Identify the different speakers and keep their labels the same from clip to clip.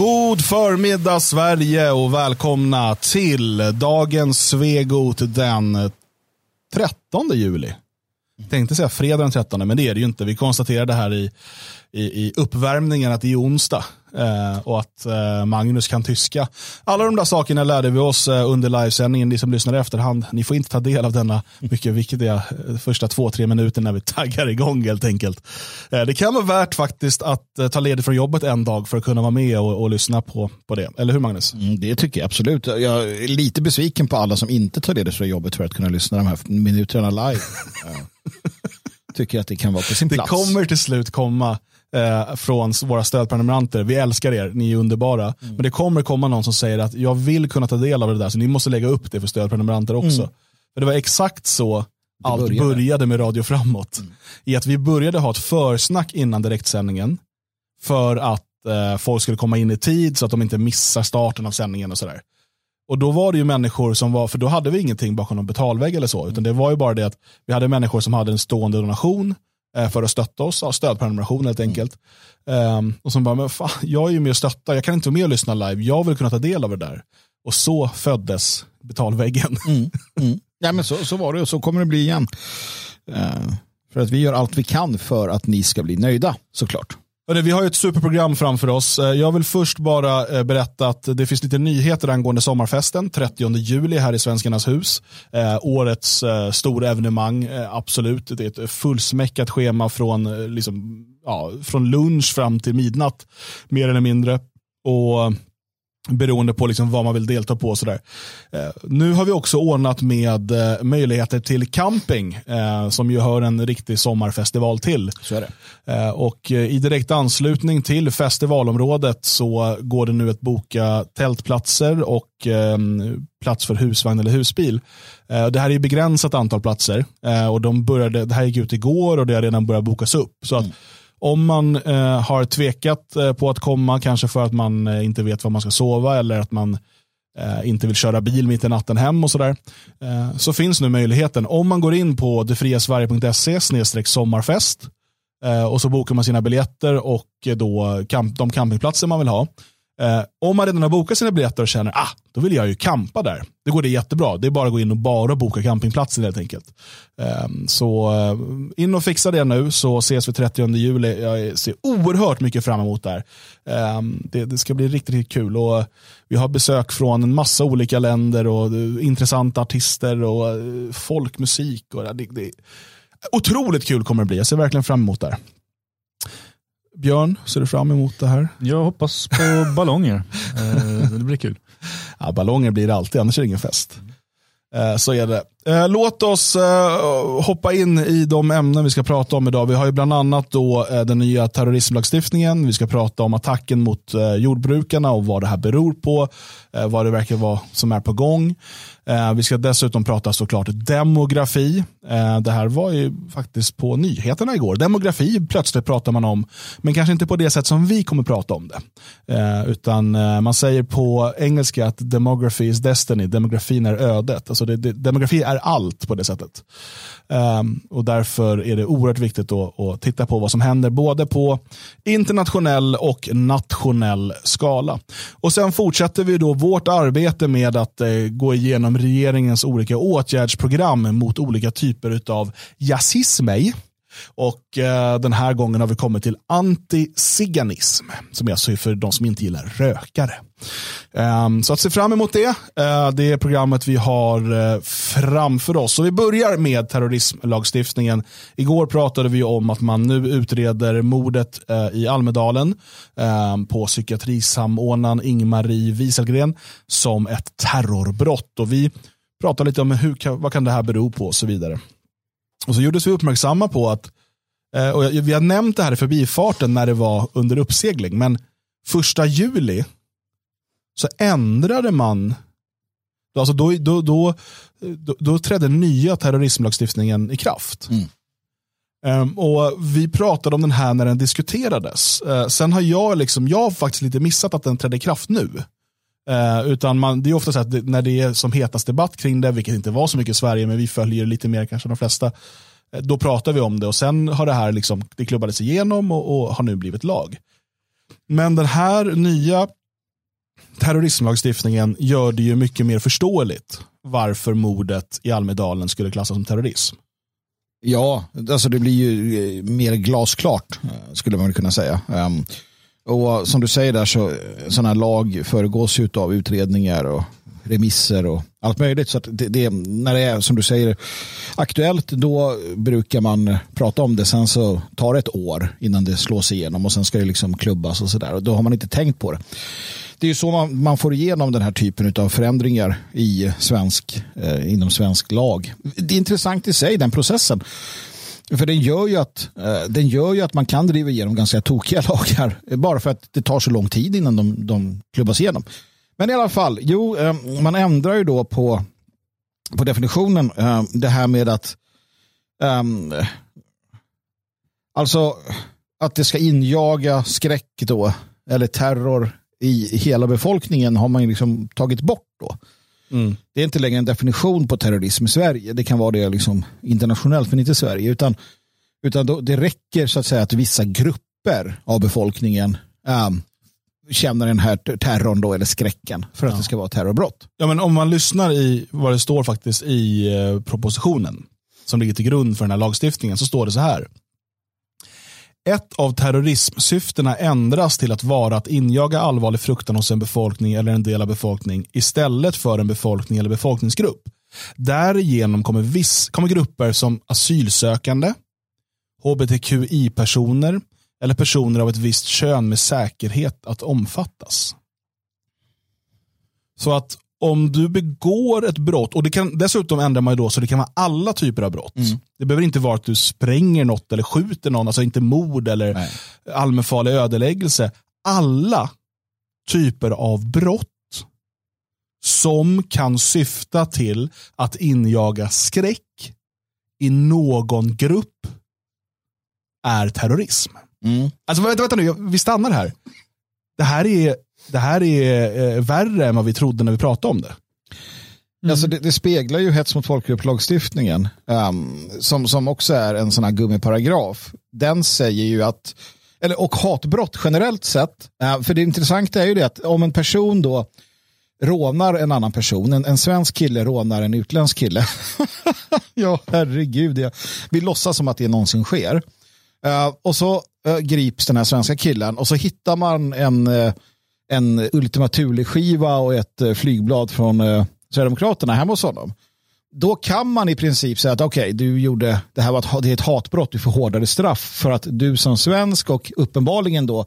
Speaker 1: God förmiddag Sverige och välkomna till dagens Svegot den 13 juli. Tänkte säga fredag den 13, men det är det ju inte. Vi konstaterade här i, i, i uppvärmningen att det är onsdag och att eh, Magnus kan tyska. Alla de där sakerna lärde vi oss eh, under livesändningen. Ni som lyssnar i efterhand, ni får inte ta del av denna mycket viktiga eh, första två, tre minuter när vi taggar igång helt enkelt. Eh, det kan vara värt faktiskt att eh, ta ledigt från jobbet en dag för att kunna vara med och, och lyssna på, på det. Eller hur Magnus?
Speaker 2: Mm, det tycker jag absolut. Jag är lite besviken på alla som inte tar ledigt från jobbet för att kunna lyssna de här minuterna live. tycker att det kan vara på sin plats.
Speaker 1: Det kommer till slut komma eh, från våra stödprenumeranter. Vi älskar er, ni är underbara. Mm. Men det kommer komma någon som säger att jag vill kunna ta del av det där, så ni måste lägga upp det för stödprenumeranter också. Mm. För det var exakt så allt började. började med Radio Framåt. Mm. I att vi började ha ett försnack innan direktsändningen för att eh, folk skulle komma in i tid så att de inte missar starten av sändningen och sådär. Och då var det ju människor som var, för då hade vi ingenting bakom någon betalvägg eller så, utan det var ju bara det att vi hade människor som hade en stående donation Eh, för att stötta oss, ja, stödprenumeration helt enkelt. Mm. Um, och som bara, men fan, jag är ju med och stöttar, jag kan inte vara med och lyssna live, jag vill kunna ta del av det där. Och så föddes betalväggen.
Speaker 2: Mm. Mm. Ja men så, så var det och så kommer det bli igen. Uh, för att vi gör allt vi kan för att ni ska bli nöjda såklart.
Speaker 1: Vi har ett superprogram framför oss. Eh, jag vill först bara eh, berätta att det finns lite nyheter angående sommarfesten 30 juli här i Svenskarnas hus. Eh, årets eh, stora evenemang, absolut. Det är ett fullsmäckat schema från, liksom, ja, från lunch fram till midnatt, mer eller mindre. Och beroende på liksom vad man vill delta på. Sådär. Eh, nu har vi också ordnat med eh, möjligheter till camping eh, som ju hör en riktig sommarfestival till. Eh, och eh, I direkt anslutning till festivalområdet så går det nu att boka tältplatser och eh, plats för husvagn eller husbil. det här är begränsat antal platser och de började, det här gick ut igår och det har redan börjat bokas upp. Så att mm om man eh, har tvekat eh, på att komma, kanske för att man eh, inte vet var man ska sova eller att man eh, inte vill köra bil mitt i natten hem och sådär, eh, så finns nu möjligheten. Om man går in på detfriasverige.se sommarfest eh, och så bokar man sina biljetter och eh, då kamp, de campingplatser man vill ha Eh, om man redan har bokat sina biljetter och känner ah, då vill jag ju campa där. Det går det jättebra. Det är bara att gå in och bara boka campingplatsen helt enkelt. Eh, så eh, in och fixa det nu så ses vi 30 juli. Jag ser oerhört mycket fram emot det här. Ehm, det, det, ska bli riktigt, riktigt kul. Och vi har besök från en massa olika länder och eh, intressanta artister och eh, folkmusik. Och det, det, otroligt kul kommer det bli. Jag ser verkligen fram emot det här. Björn, ser du fram emot det här?
Speaker 3: Jag hoppas på ballonger. Eh, det blir kul.
Speaker 1: Ja, ballonger blir det alltid, annars är det ingen fest. Eh, så är det. Eh, låt oss eh, hoppa in i de ämnen vi ska prata om idag. Vi har ju bland annat då eh, den nya terrorismlagstiftningen. Vi ska prata om attacken mot jordbrukarna och vad det här beror på. Vad det verkar vara som är på gång. Vi ska dessutom prata såklart demografi. Det här var ju faktiskt på nyheterna igår. Demografi plötsligt pratar man om, men kanske inte på det sätt som vi kommer prata om det. Utan man säger på engelska att demography is destiny, demografin är ödet. Alltså det, det, demografi är allt på det sättet. Ehm, och därför är det oerhört viktigt att, att titta på vad som händer både på internationell och nationell skala. Och sen fortsätter vi då vårt arbete med att eh, gå igenom regeringens olika åtgärdsprogram mot olika typer av jazzismej. Och eh, den här gången har vi kommit till antiziganism, som är alltså för de som inte gillar rökare. Um, så att se fram emot det. Uh, det är programmet vi har uh, framför oss. Så vi börjar med terrorismlagstiftningen. Igår pratade vi om att man nu utreder mordet uh, i Almedalen ehm, på psykiatrisamordnaren Ingmarie Wieselgren som ett terrorbrott. Och vi pratade lite om hur, vad kan det här bero på och så vidare. Och så gjordes vi uppmärksamma på att, eh, och vi har nämnt det här i förbifarten när det var under uppsegling, men första juli så ändrade man, alltså då, då, då, då, trädde nya terrorismlagstiftningen i kraft. Mm. Um, och Vi pratade om den här när den diskuterades. Uh, sen har jag, liksom, jag faktiskt lite missat att den trädde i kraft nu. Uh, utan man, det är ofta så att det, när det är som hetast debatt kring det, vilket inte var så mycket i Sverige, men vi följer lite mer kanske de flesta, eh, då pratar vi om det och sen har det här liksom, det klubbades igenom och, och har nu blivit lag. Men den här nya terrorismlagstiftningen gör det ju mycket mer förståeligt varför mordet i Almedalen skulle klassas som terrorism.
Speaker 2: Ja, alltså det blir ju eh, mer glasklart skulle man kunna säga. Ehm, och som du säger där så sådana här lag föregås ju av utredningar och remisser och allt möjligt. Så det, det, när det är som du säger aktuellt då brukar man prata om det. Sen så tar det ett år innan det slås igenom och sen ska det liksom klubbas och sådär. Och då har man inte tänkt på det. Det är ju så man, man får igenom den här typen av förändringar i svensk, eh, inom svensk lag. Det är intressant i sig den processen. För den gör, ju att, eh, den gör ju att man kan driva igenom ganska tokiga lagar bara för att det tar så lång tid innan de, de klubbas igenom. Men i alla fall, jo, eh, man ändrar ju då på, på definitionen eh, det här med att um, alltså att det ska injaga skräck då eller terror i hela befolkningen har man ju liksom tagit bort då. Mm. Det är inte längre en definition på terrorism i Sverige. Det kan vara det liksom internationellt men inte i Sverige. Utan, utan då, det räcker så att säga att vissa grupper av befolkningen um, känner den här terrorn då, eller skräcken för att ja. det ska vara terrorbrott.
Speaker 1: Ja, men om man lyssnar i vad det står faktiskt i eh, propositionen som ligger till grund för den här lagstiftningen så står det så här. Ett av terrorismsyftena ändras till att vara att injaga allvarlig fruktan hos en befolkning eller en del av befolkning istället för en befolkning eller befolkningsgrupp. Därigenom kommer, viss, kommer grupper som asylsökande, hbtqi-personer, eller personer av ett visst kön med säkerhet att omfattas. Så att om du begår ett brott, och det kan, dessutom ändrar man då så det kan vara alla typer av brott. Mm. Det behöver inte vara att du spränger något eller skjuter någon, alltså inte mord eller Nej. allmänfarlig ödeläggelse. Alla typer av brott som kan syfta till att injaga skräck i någon grupp är terrorism. Mm. Alltså vänta, vänta nu, vi stannar här. Det här är, det här är eh, värre än vad vi trodde när vi pratade om det.
Speaker 2: Mm. Alltså det, det, speglar ju hets mot folkgrupp-lagstiftningen um, som, som också är en sån här gummiparagraf. Den säger ju att, eller, och hatbrott generellt sett, uh, för det intressanta är ju det att om en person då rånar en annan person, en, en svensk kille rånar en utländsk kille. ja, herregud, jag, vi låtsas som att det någonsin sker. Uh, och så uh, grips den här svenska killen och så hittar man en, uh, en Ultima Thule-skiva och ett flygblad från Sverigedemokraterna hemma hos honom. Då kan man i princip säga att okej, okay, du gjorde, det här var ett, det är ett hatbrott, du får hårdare straff för att du som svensk och uppenbarligen då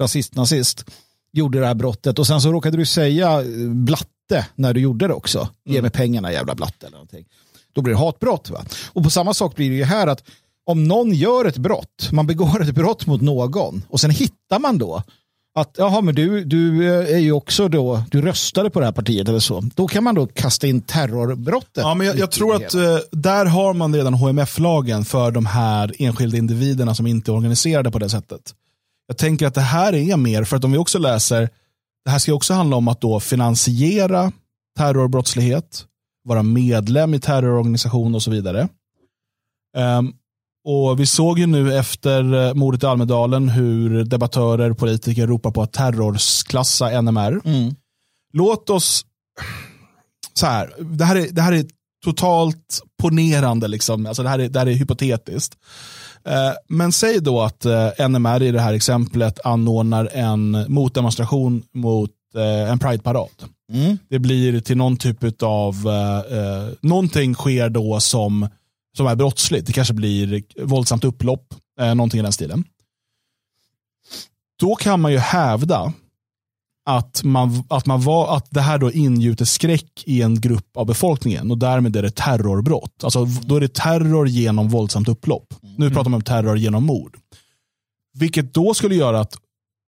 Speaker 2: rasist-nazist gjorde det här brottet och sen så råkade du säga blatte när du gjorde det också. Ge mig mm. pengarna jävla blatte eller någonting. Då blir det hatbrott. Va? Och på samma sak blir det ju här att om någon gör ett brott, man begår ett brott mot någon och sen hittar man då att jaha, men du, du är ju också då, du röstade på det här partiet eller så. Då kan man då kasta in terrorbrottet.
Speaker 1: Ja, men jag, jag tror att uh, där har man redan HMF-lagen för de här enskilda individerna som inte är organiserade på det sättet. Jag tänker att det här är mer, för att om vi också läser, det här ska också handla om att då finansiera terrorbrottslighet, vara medlem i terrororganisation och så vidare. Um, och Vi såg ju nu efter eh, mordet i Almedalen hur debattörer, politiker ropar på att terrorklassa NMR. Mm. Låt oss, så här, det här är, det här är totalt ponerande, liksom. alltså det, här är, det här är hypotetiskt. Eh, men säg då att eh, NMR i det här exemplet anordnar en motdemonstration mot en Pride-parad. Mm. Det blir till någon typ av, eh, någonting sker då som som är brottsligt. Det kanske blir våldsamt upplopp, eh, någonting i den stilen. Då kan man ju hävda att, man, att, man var, att det här då ingjuter skräck i en grupp av befolkningen och därmed är det terrorbrott. Alltså, då är det terror genom våldsamt upplopp. Nu pratar man om terror genom mord. Vilket då skulle göra att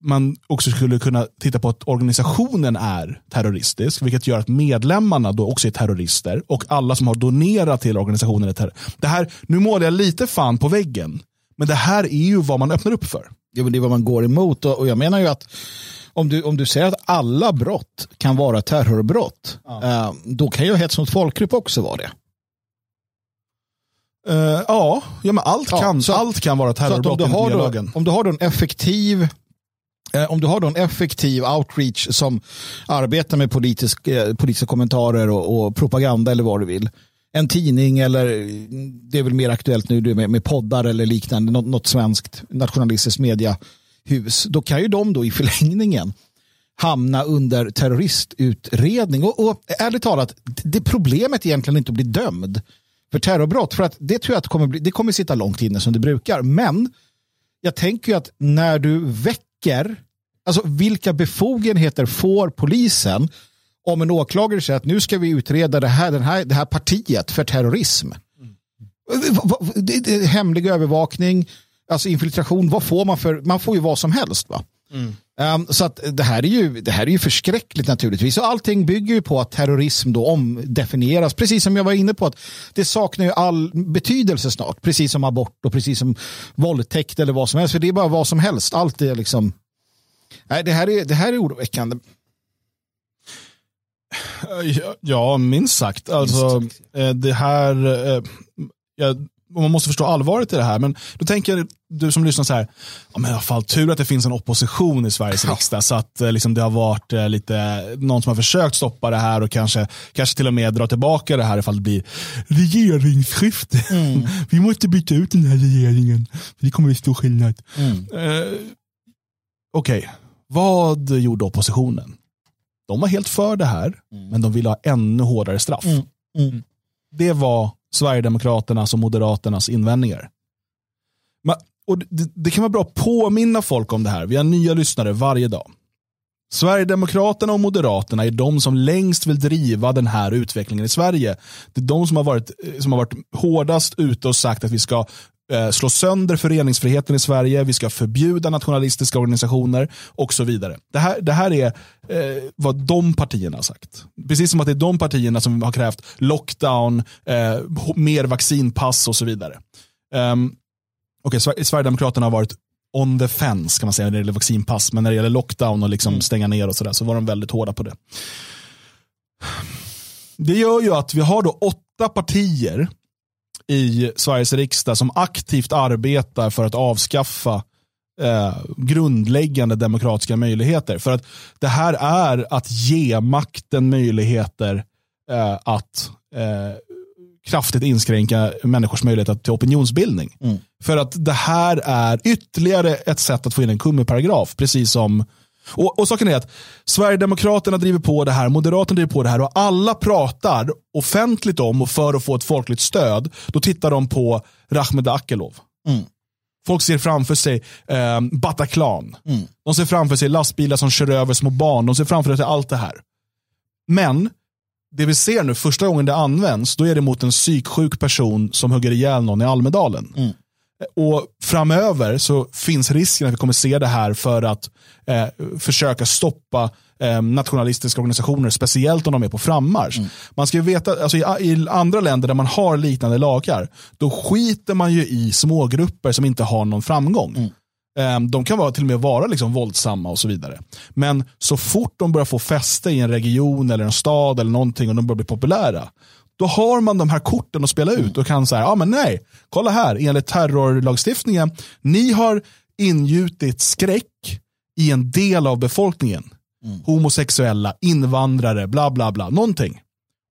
Speaker 1: man också skulle kunna titta på att organisationen är terroristisk, vilket gör att medlemmarna då också är terrorister och alla som har donerat till organisationen är terrorister. Det här, nu målar jag lite fan på väggen, men det här är ju vad man öppnar upp för.
Speaker 2: Ja, men det är vad man går emot och, jag menar ju att om du, om du säger att alla brott kan vara terrorbrott, ja. eh, då kan ju hets mot folkgrupp också vara det.
Speaker 1: Uh, ja, ja, men allt, ja, kan, så, allt kan vara terrorbrott
Speaker 2: om du, har då, om du har en effektiv Eh, om du har då en effektiv outreach som arbetar med politisk, eh, politiska kommentarer och, och, propaganda eller vad du vill. En tidning eller det är väl mer aktuellt nu med, med poddar eller liknande, något, något svenskt nationalistiskt mediahus. Då kan ju de då i förlängningen hamna under terroristutredning. Och, och ärligt talat, det problemet är egentligen inte att bli dömd för terrorbrott. För att det tror jag att det kommer, bli, det kommer sitta långt inne som det brukar. Men jag tänker ju att när du väcker, alltså vilka befogenheter får polisen om en åklagare säger att nu ska vi utreda det här, den här, det här partiet för terrorism. Mm. Hemlig övervakning, alltså infiltration, vad får man för, man får ju vad som helst. va? Mm. Um, så att det här, är ju, det här är ju förskräckligt naturligtvis. Och allting bygger ju på att terrorism då omdefinieras. Precis som jag var inne på att det saknar ju all betydelse snart. Precis som abort och precis som våldtäkt eller vad som helst. För det är bara vad som helst. Allt är liksom... Nej, det här är, det här är oroväckande.
Speaker 1: Ja, minst sagt. Alltså, minst sagt. Eh, det här... Eh, jag man måste förstå allvaret i det här. Men då tänker du som lyssnar så här, ja, men i alla fall tur att det finns en opposition i Sveriges ja. riksdag så att eh, liksom, det har varit eh, lite, någon som har försökt stoppa det här och kanske, kanske till och med dra tillbaka det här ifall det blir regeringsskifte. Mm. Vi måste byta ut den här regeringen, det kommer bli stor skillnad. Mm. Eh, Okej, okay. vad gjorde oppositionen? De var helt för det här, mm. men de ville ha ännu hårdare straff. Mm. Mm. Det var Sverigedemokraternas och Moderaternas invändningar. och det, det, kan vara bra att påminna folk om det här. Vi har nya lyssnare varje dag. Sverigedemokraterna och Moderaterna är de som längst vill driva den här utvecklingen i Sverige. Det är de som har varit, eh, som har varit hårdast ute och sagt att vi ska slå sönder föreningsfriheten i Sverige, vi ska förbjuda nationalistiska organisationer och så vidare. Det här, det här är eh, vad de partierna har sagt. Precis som att det är de partierna som har krävt lockdown, eh, mer vaccinpass och så vidare. Um, okay, Sverigedemokraterna har varit on the fence kan man säga när det gäller vaccinpass, men när det gäller lockdown och liksom mm. stänga ner och sådär så var de väldigt hårda på det. Det gör ju att vi har då åtta partier i Sveriges riksdag som aktivt arbetar för att avskaffa eh, grundläggande demokratiska möjligheter. För att det här är att ge makten möjligheter eh, att eh, kraftigt inskränka människors möjlighet till opinionsbildning. Mm. För att det här är ytterligare ett sätt att få in en kummiparagraf, precis som och, och saken är att Sverigedemokraterna driver på det här, Moderaterna driver på det här och alla pratar offentligt om och för att få ett folkligt stöd, då tittar de på Rahmed Akilov. Mm. Folk ser framför sig eh, Bataclan. Mm. De ser framför sig lastbilar som kör över små barn. De ser framför sig allt det här. Men det vi ser nu, första gången det används, då är det mot en psyksjuk person som hugger ihjäl någon i Almedalen. Mm. Och framöver så finns risken att vi kommer se det här för att eh, försöka stoppa eh, nationalistiska organisationer, speciellt om de är på frammarsch. Mm. Man ska veta, alltså i, i, andra länder där man har liknande lagar, då skiter man ju i smågrupper som inte har någon framgång. Mm. Eh, de kan vara, till och med vara liksom våldsamma och så vidare. Men så fort de börjar få fäste i en region eller en stad eller någonting och de börjar bli populära, då har man de här korten att spela ut och kan säga, ja men nej, kolla här, enligt terrorlagstiftningen, ni har ingjutit skräck i en del av befolkningen. Mm. Homosexuella, invandrare, bla bla bla, någonting.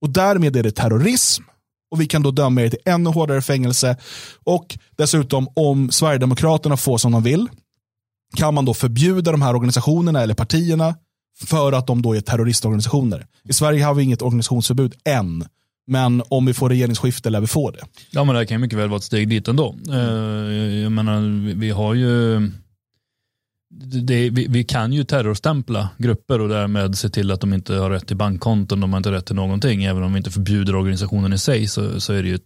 Speaker 1: Och därmed är det terrorism och vi kan då döma er till ännu hårdare fängelse. Och dessutom om Sverigedemokraterna får som de vill kan man då förbjuda de här organisationerna eller partierna för att de då är terroristorganisationer. I Sverige har vi inget organisationsförbud än. Men om vi får regeringsskifte lär vi få det.
Speaker 3: Ja men det kan mycket väl vara ett steg dit ändå. Eh, jag menar, vi har ju det, vi, vi, kan ju terrorstämpla grupper och därmed se till att de inte har rätt till bankkonton, de har inte rätt till någonting. Även om vi inte förbjuder organisationen i sig så, så är det ju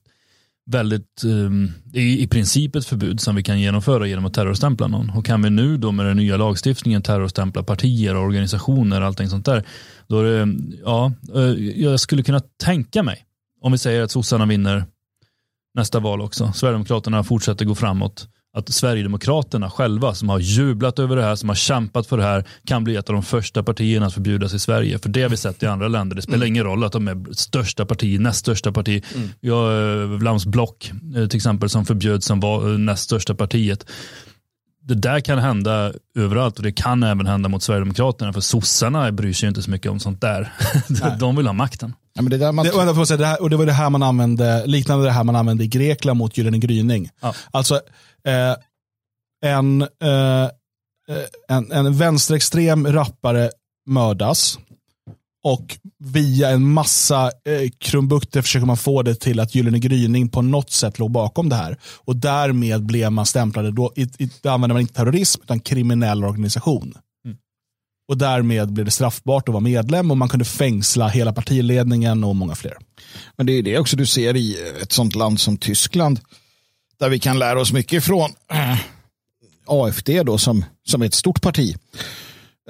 Speaker 3: väldigt, ehm, um, i, i princip ett förbud som vi kan genomföra genom att terrorstämpla någon. Och kan vi nu då med den nya lagstiftningen terrorstämpla partier, och organisationer och allting sånt där, då är det, ja, eh, jag skulle kunna tänka mig om vi säger att sossarna vinner nästa val också, Sverigedemokraterna fortsätter gå framåt, att Sverigedemokraterna själva som har jublat över det här, som har kämpat för det här, kan bli ett av de första partierna att förbjudas i Sverige. För det har vi sett i andra länder. Det spelar mm. ingen roll att de är största parti, näst största parti. Mm. Vi har eh, Vlaams block eh, till exempel som förbjöds som var eh, näst största partiet. det där kan hända överallt och det kan även hända mot Sverigedemokraterna för sossarna bryr sig inte så mycket om sånt där. De vill ha makten.
Speaker 2: Ja, men det, där man...
Speaker 1: Det, och säga, det, här, och det var det här man använde, liknande det här man använde i Grekland mot Gyllene gryning.
Speaker 3: Ja.
Speaker 1: Alltså eh, en, eh, en, en vänsterextrem rappare mördas och via en massa eh, krumbukter försöker man få det till att Gyllene gryning på något sätt låg bakom det här. Och därmed blev man stämplade, då, i, i, då använder man inte terrorism utan kriminell organisation. Och därmed blev det straffbart att vara medlem och man kunde fängsla hela partiledningen och många fler.
Speaker 2: Men det är det också du ser i ett sånt land som Tyskland. Där vi kan lära oss mycket ifrån eh, AFD då som, som är ett stort parti.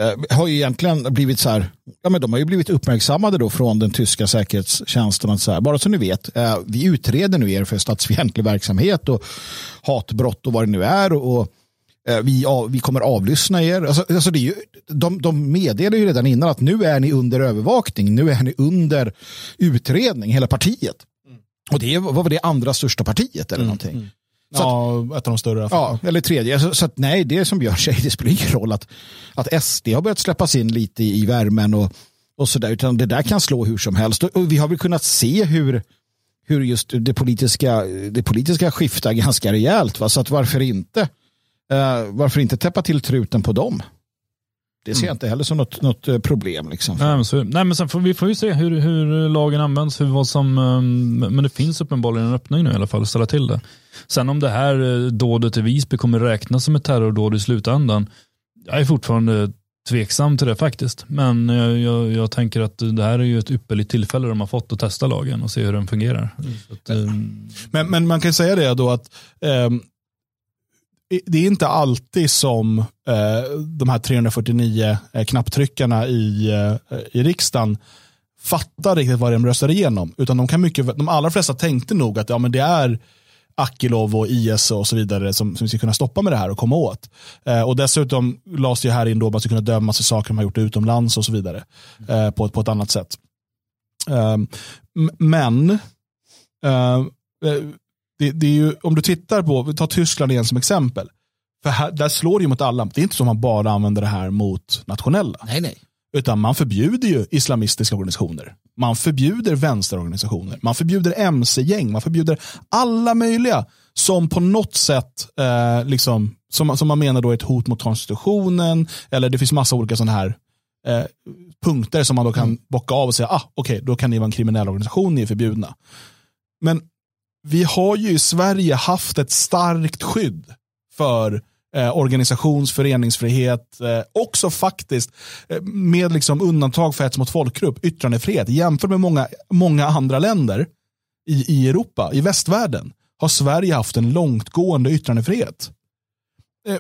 Speaker 2: Eh, har ju egentligen blivit så här, ja men de har ju blivit uppmärksammade då från den tyska säkerhetstjänsten att så här, bara så ni vet, eh, vi utreder nu er för statsfientlig verksamhet och hatbrott och vad det nu är och, och vi, av, vi kommer avlyssna er. Alltså, alltså det är ju, de, de meddelar ju redan innan att nu är ni under övervakning, nu är ni under utredning, hela partiet. Och det var det andra största partiet eller någonting. Så
Speaker 1: ja, ett av de större.
Speaker 2: Ja, eller tredje. Så, så att, nej, det som Björn säger, det spelar ingen roll att, att SD har börjat släppas in lite i, i värmen och, och så där, utan det där kan slå hur som helst. Och, och vi har väl kunnat se hur, hur just det politiska, det politiska skiftar ganska rejält. Va? Så att varför inte, uh, varför inte täppa till truten på dem? Det ser jag inte heller som något, något eh, problem. Liksom.
Speaker 3: Nej, men, så, nej, men sen får vi får ju se hur, hur lagen används. Hur, vad som, um, men det finns uppenbarligen en öppning nu i alla fall att ställa till det. Sen om det här eh, dådet i Visby kommer räknas som ett terrordåd i slutändan. Jag är fortfarande tveksam till det faktiskt. Men jag, jag, jag, tänker att det här är ju ett ypperligt tillfälle de har fått att testa lagen och se hur den fungerar. Att,
Speaker 1: men, men man kan säga det då att um det är inte alltid som eh, de här 349 eh, knapptryckarna i, eh, i riksdagen fattar riktigt vad de röstar igenom. Utan de, kan mycket, de allra flesta tänkte nog att ja, men det är Akilov och IS och så vidare som, som ska kunna stoppa med det här och komma åt. Eh, och dessutom lades det här in då att man ska kunna dömas för saker de har gjort utomlands och så vidare eh, på, på ett annat sätt. Eh, men eh, eh det, det, är ju, om du tittar på, vi tar Tyskland igen som exempel. För här, där slår det ju mot alla. Det är inte så att man bara använder det här mot nationella.
Speaker 2: Nej, nej.
Speaker 1: Utan man förbjuder ju islamistiska organisationer. Man förbjuder vänsterorganisationer. Man förbjuder mc-gäng. Man förbjuder alla möjliga som på något sätt eh, liksom, som, som man menar då är ett hot mot konstitutionen. Eller det finns massa olika sådana här eh, punkter som man då kan mm. bocka av och säga, ah, okej, okay, då kan ni vara en kriminell organisation, ni är förbjudna. Men vi har ju i Sverige haft ett starkt skydd för eh, organisations föreningsfrihet, eh, också faktiskt eh, med liksom undantag för hets mot folkgrupp, yttrandefrihet. Jämfört med många, många andra länder i, i Europa, i västvärlden, har Sverige haft en långtgående yttrandefrihet. Eh,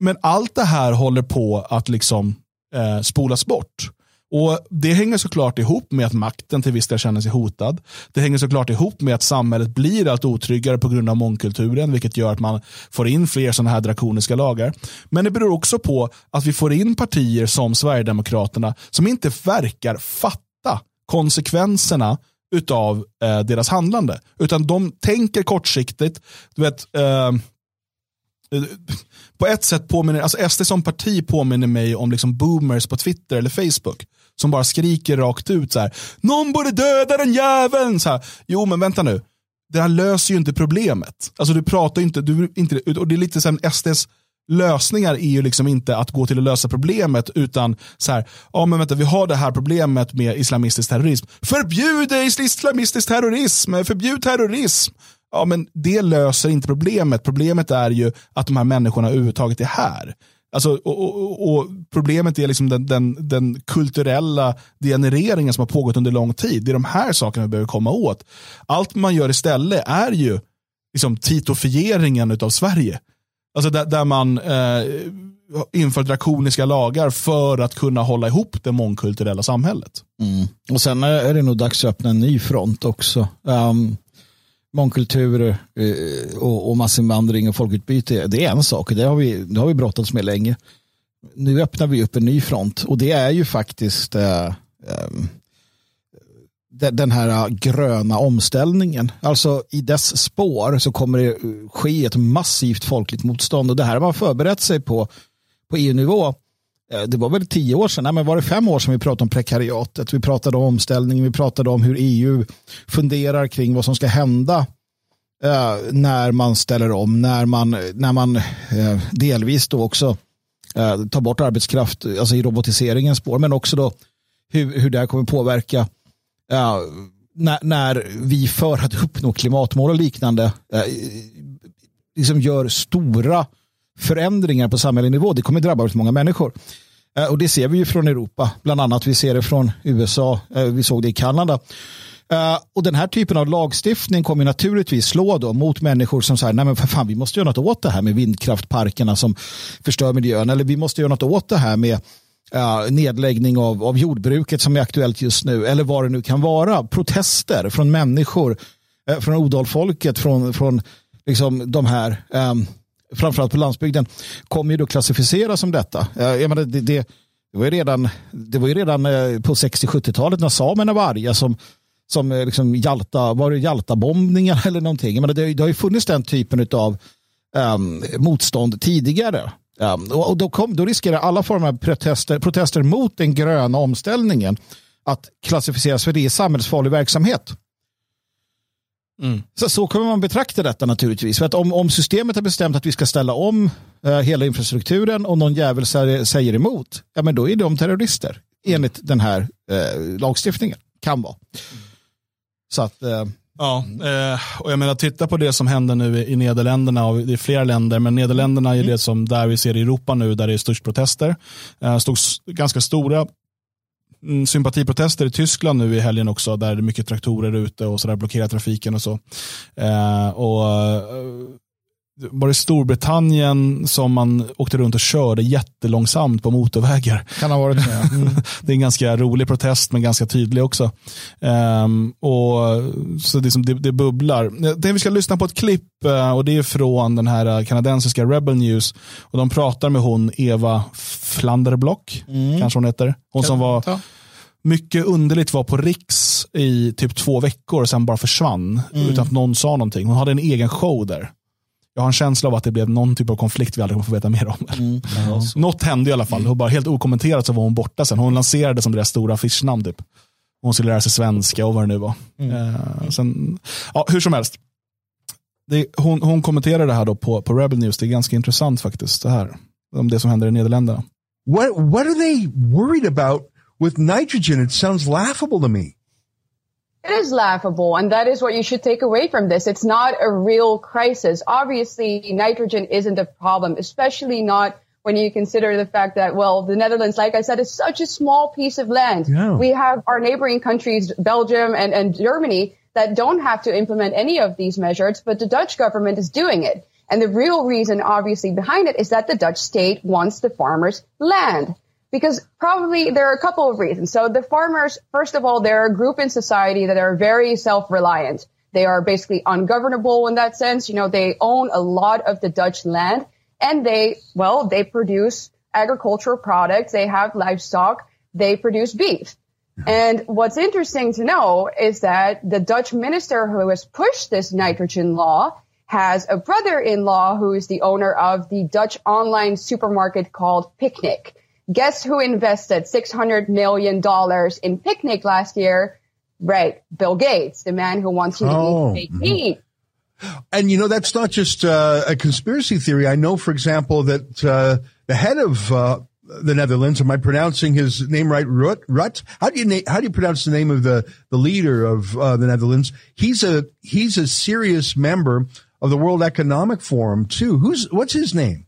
Speaker 1: men allt det här håller på att liksom eh, spolas bort. Och Det hänger såklart ihop med att makten till viss del känner sig hotad. Det hänger såklart ihop med att samhället blir allt otryggare på grund av mångkulturen, vilket gör att man får in fler sådana här drakoniska lagar. Men det beror också på att vi får in partier som Sverigedemokraterna som inte verkar fatta konsekvenserna utav eh, deras handlande. Utan de tänker kortsiktigt. Du vet, ehm, eh, på ett sätt påminner, alltså SD som parti påminner mig om liksom boomers på Twitter eller Facebook. Som bara skriker rakt ut så här, någon borde döda den jäveln. Så här, jo men vänta nu, det här löser ju inte problemet. Alltså du pratar inte, du, inte och det är lite som SDs lösningar är ju liksom inte att gå till att lösa problemet utan så här, ja men vänta vi har det här problemet med islamistisk terrorism. Förbjud islamistisk terrorism, förbjud terrorism. Ja men det löser inte problemet. Problemet är ju att de här människorna överhuvudtaget är här. Alltså, och, och, och, problemet är liksom den, den, den, kulturella degenereringen som har pågått under lång tid. Det är de här sakerna vi behöver komma åt. Allt man gör istället är ju liksom titofieringen av Sverige. Alltså där, där man eh, inför drakoniska lagar för att kunna hålla ihop det mångkulturella samhället.
Speaker 2: Mm. Och sen är det nog dags att öppna en ny front också. Um, mångkultur eh, och, och massinvandring och folkutbyte, det är en sak. Det har vi, det har vi brottats med länge. Nu öppnar vi upp en ny front och det är ju faktiskt eh, eh, den här gröna omställningen. Alltså i dess spår så kommer det ske ett massivt folkligt motstånd och det här har man förberett sig på på EU-nivå. Eh, det var väl tio år sedan, nej, men var det fem år sedan vi pratade om prekariatet, vi pratade om omställningen, vi pratade om hur EU funderar kring vad som ska hända eh, när man ställer om, när man, när man eh, delvis då också eh, tar bort arbetskraft, alltså i robotiseringens spår, men också då hur, hur det här kommer påverka eh, när, när, vi för att uppnå klimatmål och liknande eh, liksom gör stora förändringar på samhällelig nivå. Det kommer drabba väldigt många människor. Eh, och det ser vi ju från Europa, bland annat. Vi ser det från USA, eh, vi såg det i Kanada. Eh, och den här typen av lagstiftning kommer naturligtvis slå då mot människor som säger, nej men för fan vi måste göra något åt det här med vindkraftparkerna som förstör miljön eller vi måste göra något åt det här med nedläggning av, av jordbruket som är aktuellt just nu eller vad det nu kan vara. Protester från människor, från odalfolket, från, från liksom de här, um, framförallt på landsbygden, kommer ju då klassificeras som detta. jag menar, det, det, det var ju redan, det var ju redan eh, på 60-70-talet när samerna var arga som som eh, liksom Hjalta, var det Jalta-bombningar eller någonting. Men det, det har ju funnits den typen av um, ehm, motstånd tidigare. Um, och då, kom, då riskerar alla former av protester, protester mot den gröna omställningen att klassificeras för det i samhällsfarlig verksamhet. Mm. Så, så kommer man betrakta detta naturligtvis. För att om, om systemet har bestämt att vi ska ställa om uh, hela infrastrukturen och någon jävel säger emot, ja men då är de terrorister enligt den här uh, lagstiftningen. Kan vara. Så att, eh,
Speaker 1: Ja, eh, och jag menar titta på det som händer nu i Nederländerna och det är flera länder, men Nederländerna är mm. det som där vi ser i Europa nu där det är störst protester. Eh, stod ganska stora mm, Mm, sympatiprotester i Tyskland nu i helgen också där det är mycket traktorer ute och sådär blockerar trafiken och så. Eh, och eh, var det Storbritannien som man åkte runt och körde jättelångsamt på motorvägar.
Speaker 2: Kan ha varit det.
Speaker 1: Mm. det är en ganska rolig protest men ganska tydlig också. Um, och så det, det, det bubblar. Jag vi ska lyssna på ett klipp uh, och det är från den här kanadensiska Rebel News. Och de pratar med hon Eva Flanderblock, mm. kanske hon heter. Hon som var mycket underligt var på Riks i typ två veckor och sen bara försvann mm. utan att någon sa någonting. Hon hade en egen show där. Jag har en känsla av att det blev någon typ av konflikt vi aldrig kommer få veta mer om. Mm. Ja, Något hände i alla fall. Hon bara helt okommenterat så var hon borta sen. Hon lanserade som deras stora affischnamn. Typ. Hon skulle lära sig svenska och vad det nu var. Mm. Eh, sen, ja, hur som helst. Det, hon, hon kommenterade det här då på, på Rebel News. Det är ganska intressant faktiskt. Det här. Om det som händer i Nederländerna.
Speaker 4: What, what are they worried about with nitrogen? It sounds laughable to me.
Speaker 5: It is laughable, and that is what you should take away from this. It's not a real crisis. Obviously, nitrogen isn't a problem, especially not when you consider the fact that, well, the Netherlands, like I said, is such a small piece of land. Yeah. We have our neighboring countries, Belgium and, and Germany, that don't have to implement any of these measures, but the Dutch government is doing it. And the real reason, obviously, behind it is that the Dutch state wants the farmers' land because probably there are a couple of reasons. So the farmers, first of all, they're a group in society that are very self-reliant. They are basically ungovernable in that sense. You know, they own a lot of the Dutch land and they, well, they produce agricultural products. They have livestock. They produce beef. And what's interesting to know is that the Dutch minister who has pushed this nitrogen law has a brother-in-law who is the owner of the Dutch online supermarket called Picnic. Guess who invested $600 million in Picnic last year? Right. Bill Gates, the man who wants you to oh. eat fake meat.
Speaker 4: And you know, that's not just uh, a conspiracy theory. I know, for example, that uh, the head of uh, the Netherlands, am I pronouncing his name right? Rut? Rut? How do you na- how do you pronounce the name of the the leader of uh, the Netherlands? He's a he's a serious member of the World Economic Forum too. Who's what's his name?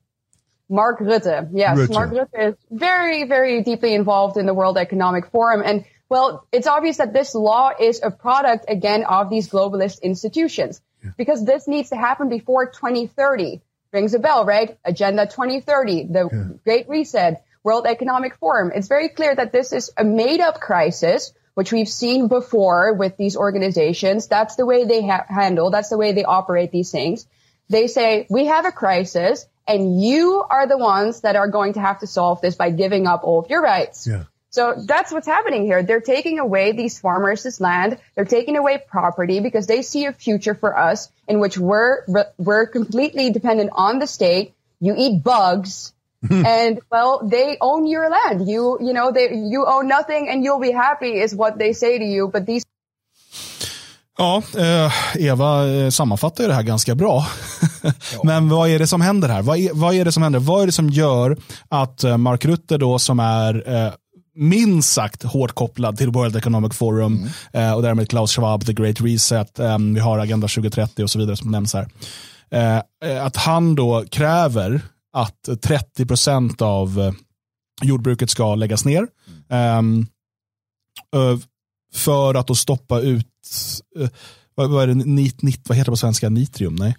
Speaker 5: Mark Rutte. Yes, Rutte. Mark Rutte is very, very deeply involved in the World Economic Forum. And well, it's obvious that this law is a product again of these globalist institutions yeah. because this needs to happen before 2030. Rings a bell, right? Agenda 2030, the yeah. Great Reset, World Economic Forum. It's very clear that this is a made up crisis, which we've seen before with these organizations. That's the way they ha- handle. That's the way they operate these things. They say, we have a crisis and you are the ones that are going to have to solve this by giving up all of your rights. Yeah. So that's what's happening here. They're taking away these farmers' land. They're taking away property because they see a future for us in which we're, we're completely dependent on the state. You eat bugs. and well, they own your land. You, you know, they, you own nothing and you'll be happy is what they say to you. But these
Speaker 1: Ja, eh, Eva eh, sammanfattar ju det här ganska bra. Men vad är det som händer här? Vad är, vad är det som händer? Vad är det som gör att eh, Mark Rutte då som är minst sagt hårt kopplad till World Economic Forum mm. och därmed Klaus Schwab, The Great Reset, vi har Agenda 2030 och så vidare som nämns här. Att han då kräver att 30% av jordbruket ska läggas ner. Mm. För att då stoppa ut vad, vad, är det, nit, nit, vad heter det på svenska, nitrium? Nej.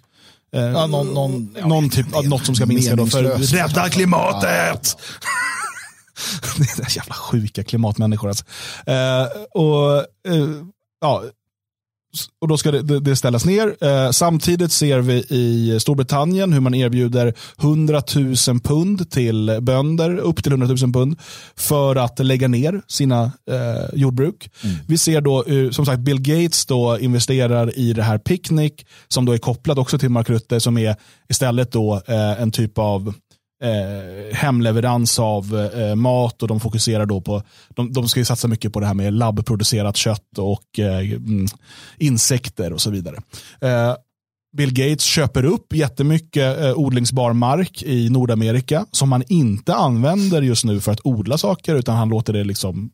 Speaker 2: Uh, ja, någon, någon,
Speaker 1: någon ja, typ, ja, något som ska minska då för rädda klimatet. det är jävla sjuka klimatmänniskor alltså. Uh, och, ja, och då ska det, det ställas ner. Eh, samtidigt ser vi i Storbritannien hur man erbjuder 100 000 pund till bönder, upp till 100 000 pund, för att lägga ner sina eh, jordbruk. Mm. Vi ser då, som sagt, Bill Gates då investerar i det här Picnic, som då är kopplat också till Mark Rutte, som är istället då eh, en typ av eh, hemleverans av eh, mat och de fokuserar då på, de, de ska ju satsa mycket på det här med labbproducerat kött och eh, mm, insekter och så vidare. Eh, Bill Gates köper upp jättemycket eh, odlingsbar mark i Nordamerika som man inte använder just nu för att odla saker utan han låter det liksom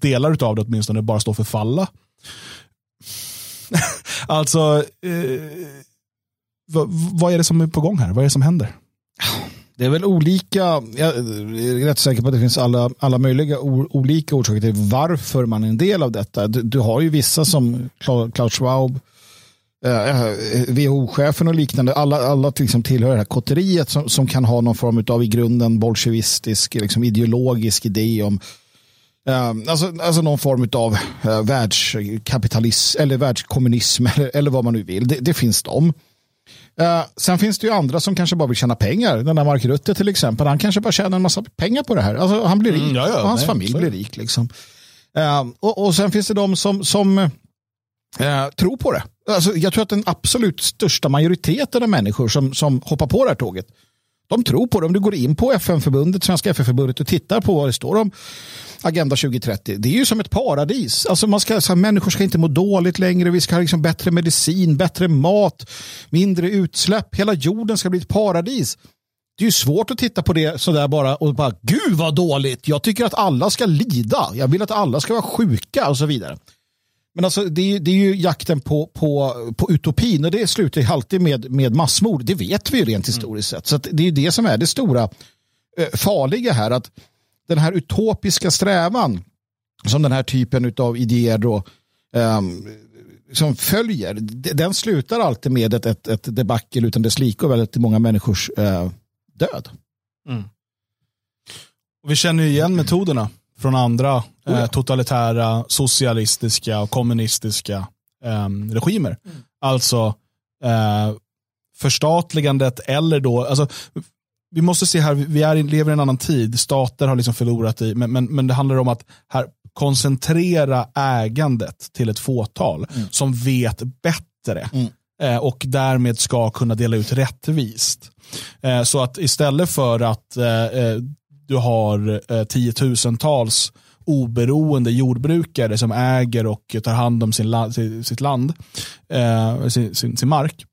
Speaker 1: delar av det åtminstone bara stå för falla. alltså, eh, vad, vad är det som är på gång här? Vad är det som händer?
Speaker 2: Det är väl olika, jag är rätt säker på att det finns alla, alla möjliga o, olika orsaker till varför man är en del av detta. Du, du har ju vissa som Klaus Schwab, eh, WHO-chefen och liknande, alla, alla liksom tillhör det här kotteriet som, som kan ha någon form av i grunden bolsjevistisk, liksom ideologisk idé om eh, alltså, alltså någon form av eh, världskapitalism eller världskommunism eller, eller vad man nu vill. Det, det finns de. Uh, sen finns det ju andra som kanske bara vill tjäna pengar. Den där Mark Rutte till exempel, han kanske bara tjänar en massa pengar på det här. Alltså, han blir rik mm, ja, ja, och hans nej, familj blir rik. Liksom. Uh, och, och sen finns det de som, som uh, tror på det. Alltså, jag tror att den absolut största majoriteten av människor som, som hoppar på det här tåget, de tror på det. Om du går in på FN-förbundet, Svenska FN-förbundet och tittar på vad det står om Agenda 2030. Det är ju som ett paradis. Alltså man ska, så här, människor ska inte må dåligt längre. Vi ska ha liksom bättre medicin, bättre mat, mindre utsläpp. Hela jorden ska bli ett paradis. Det är ju svårt att titta på det sådär bara och bara gud vad dåligt. Jag tycker att alla ska lida. Jag vill att alla ska vara sjuka och så vidare. Men alltså, det, är, det är ju jakten på, på, på utopin och det slutar ju alltid med, med massmord. Det vet vi ju rent historiskt sett. Så det är ju det som är det stora eh, farliga här. att den här utopiska strävan som den här typen av idéer då, um, som följer, den slutar alltid med ett, ett, ett debacle utan dess like och väldigt många människors uh, död. Mm.
Speaker 1: Och vi känner ju igen metoderna från andra oh ja. eh, totalitära, socialistiska och kommunistiska eh, regimer. Mm. Alltså eh, förstatligandet eller då, alltså, vi måste se här, vi är, lever i en annan tid, stater har liksom förlorat i, men, men, men det handlar om att här koncentrera ägandet till ett fåtal mm. som vet bättre. Mm. Eh, och därmed ska kunna dela ut rättvist. Eh, så att istället för att eh, eh du har tiotusentals oberoende jordbrukare som äger och tar hand om sin, sitt land, eh, sin, sin, sin mark,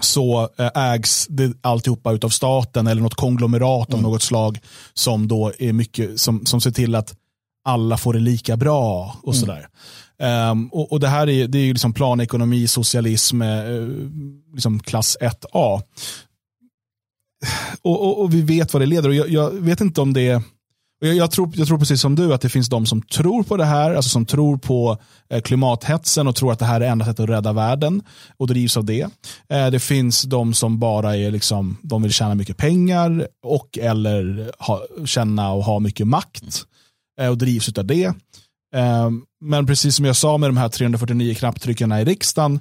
Speaker 1: så eh, ägs det alltihopa av staten eller något konglomerat av mm. något slag som då är mycket som, som ser till att alla får det lika bra och mm. sådär. Um, och, och, det här är, det är liksom planekonomi, socialism, eh, liksom klass 1A. Och, och, och, vi vet vad det leder och jag, jag vet inte om det är jag, jag, tror, jag tror precis som du att det finns de som tror på det här, alltså som tror på eh, klimathetsen och tror att det här är enda sättet att rädda världen och drivs av det. Eh, det finns de som bara är liksom, de vill tjäna mycket pengar och eller ha, känna och ha mycket makt eh, och drivs av det. Men precis som jag sa med de här 349 knapptryckarna i riksdagen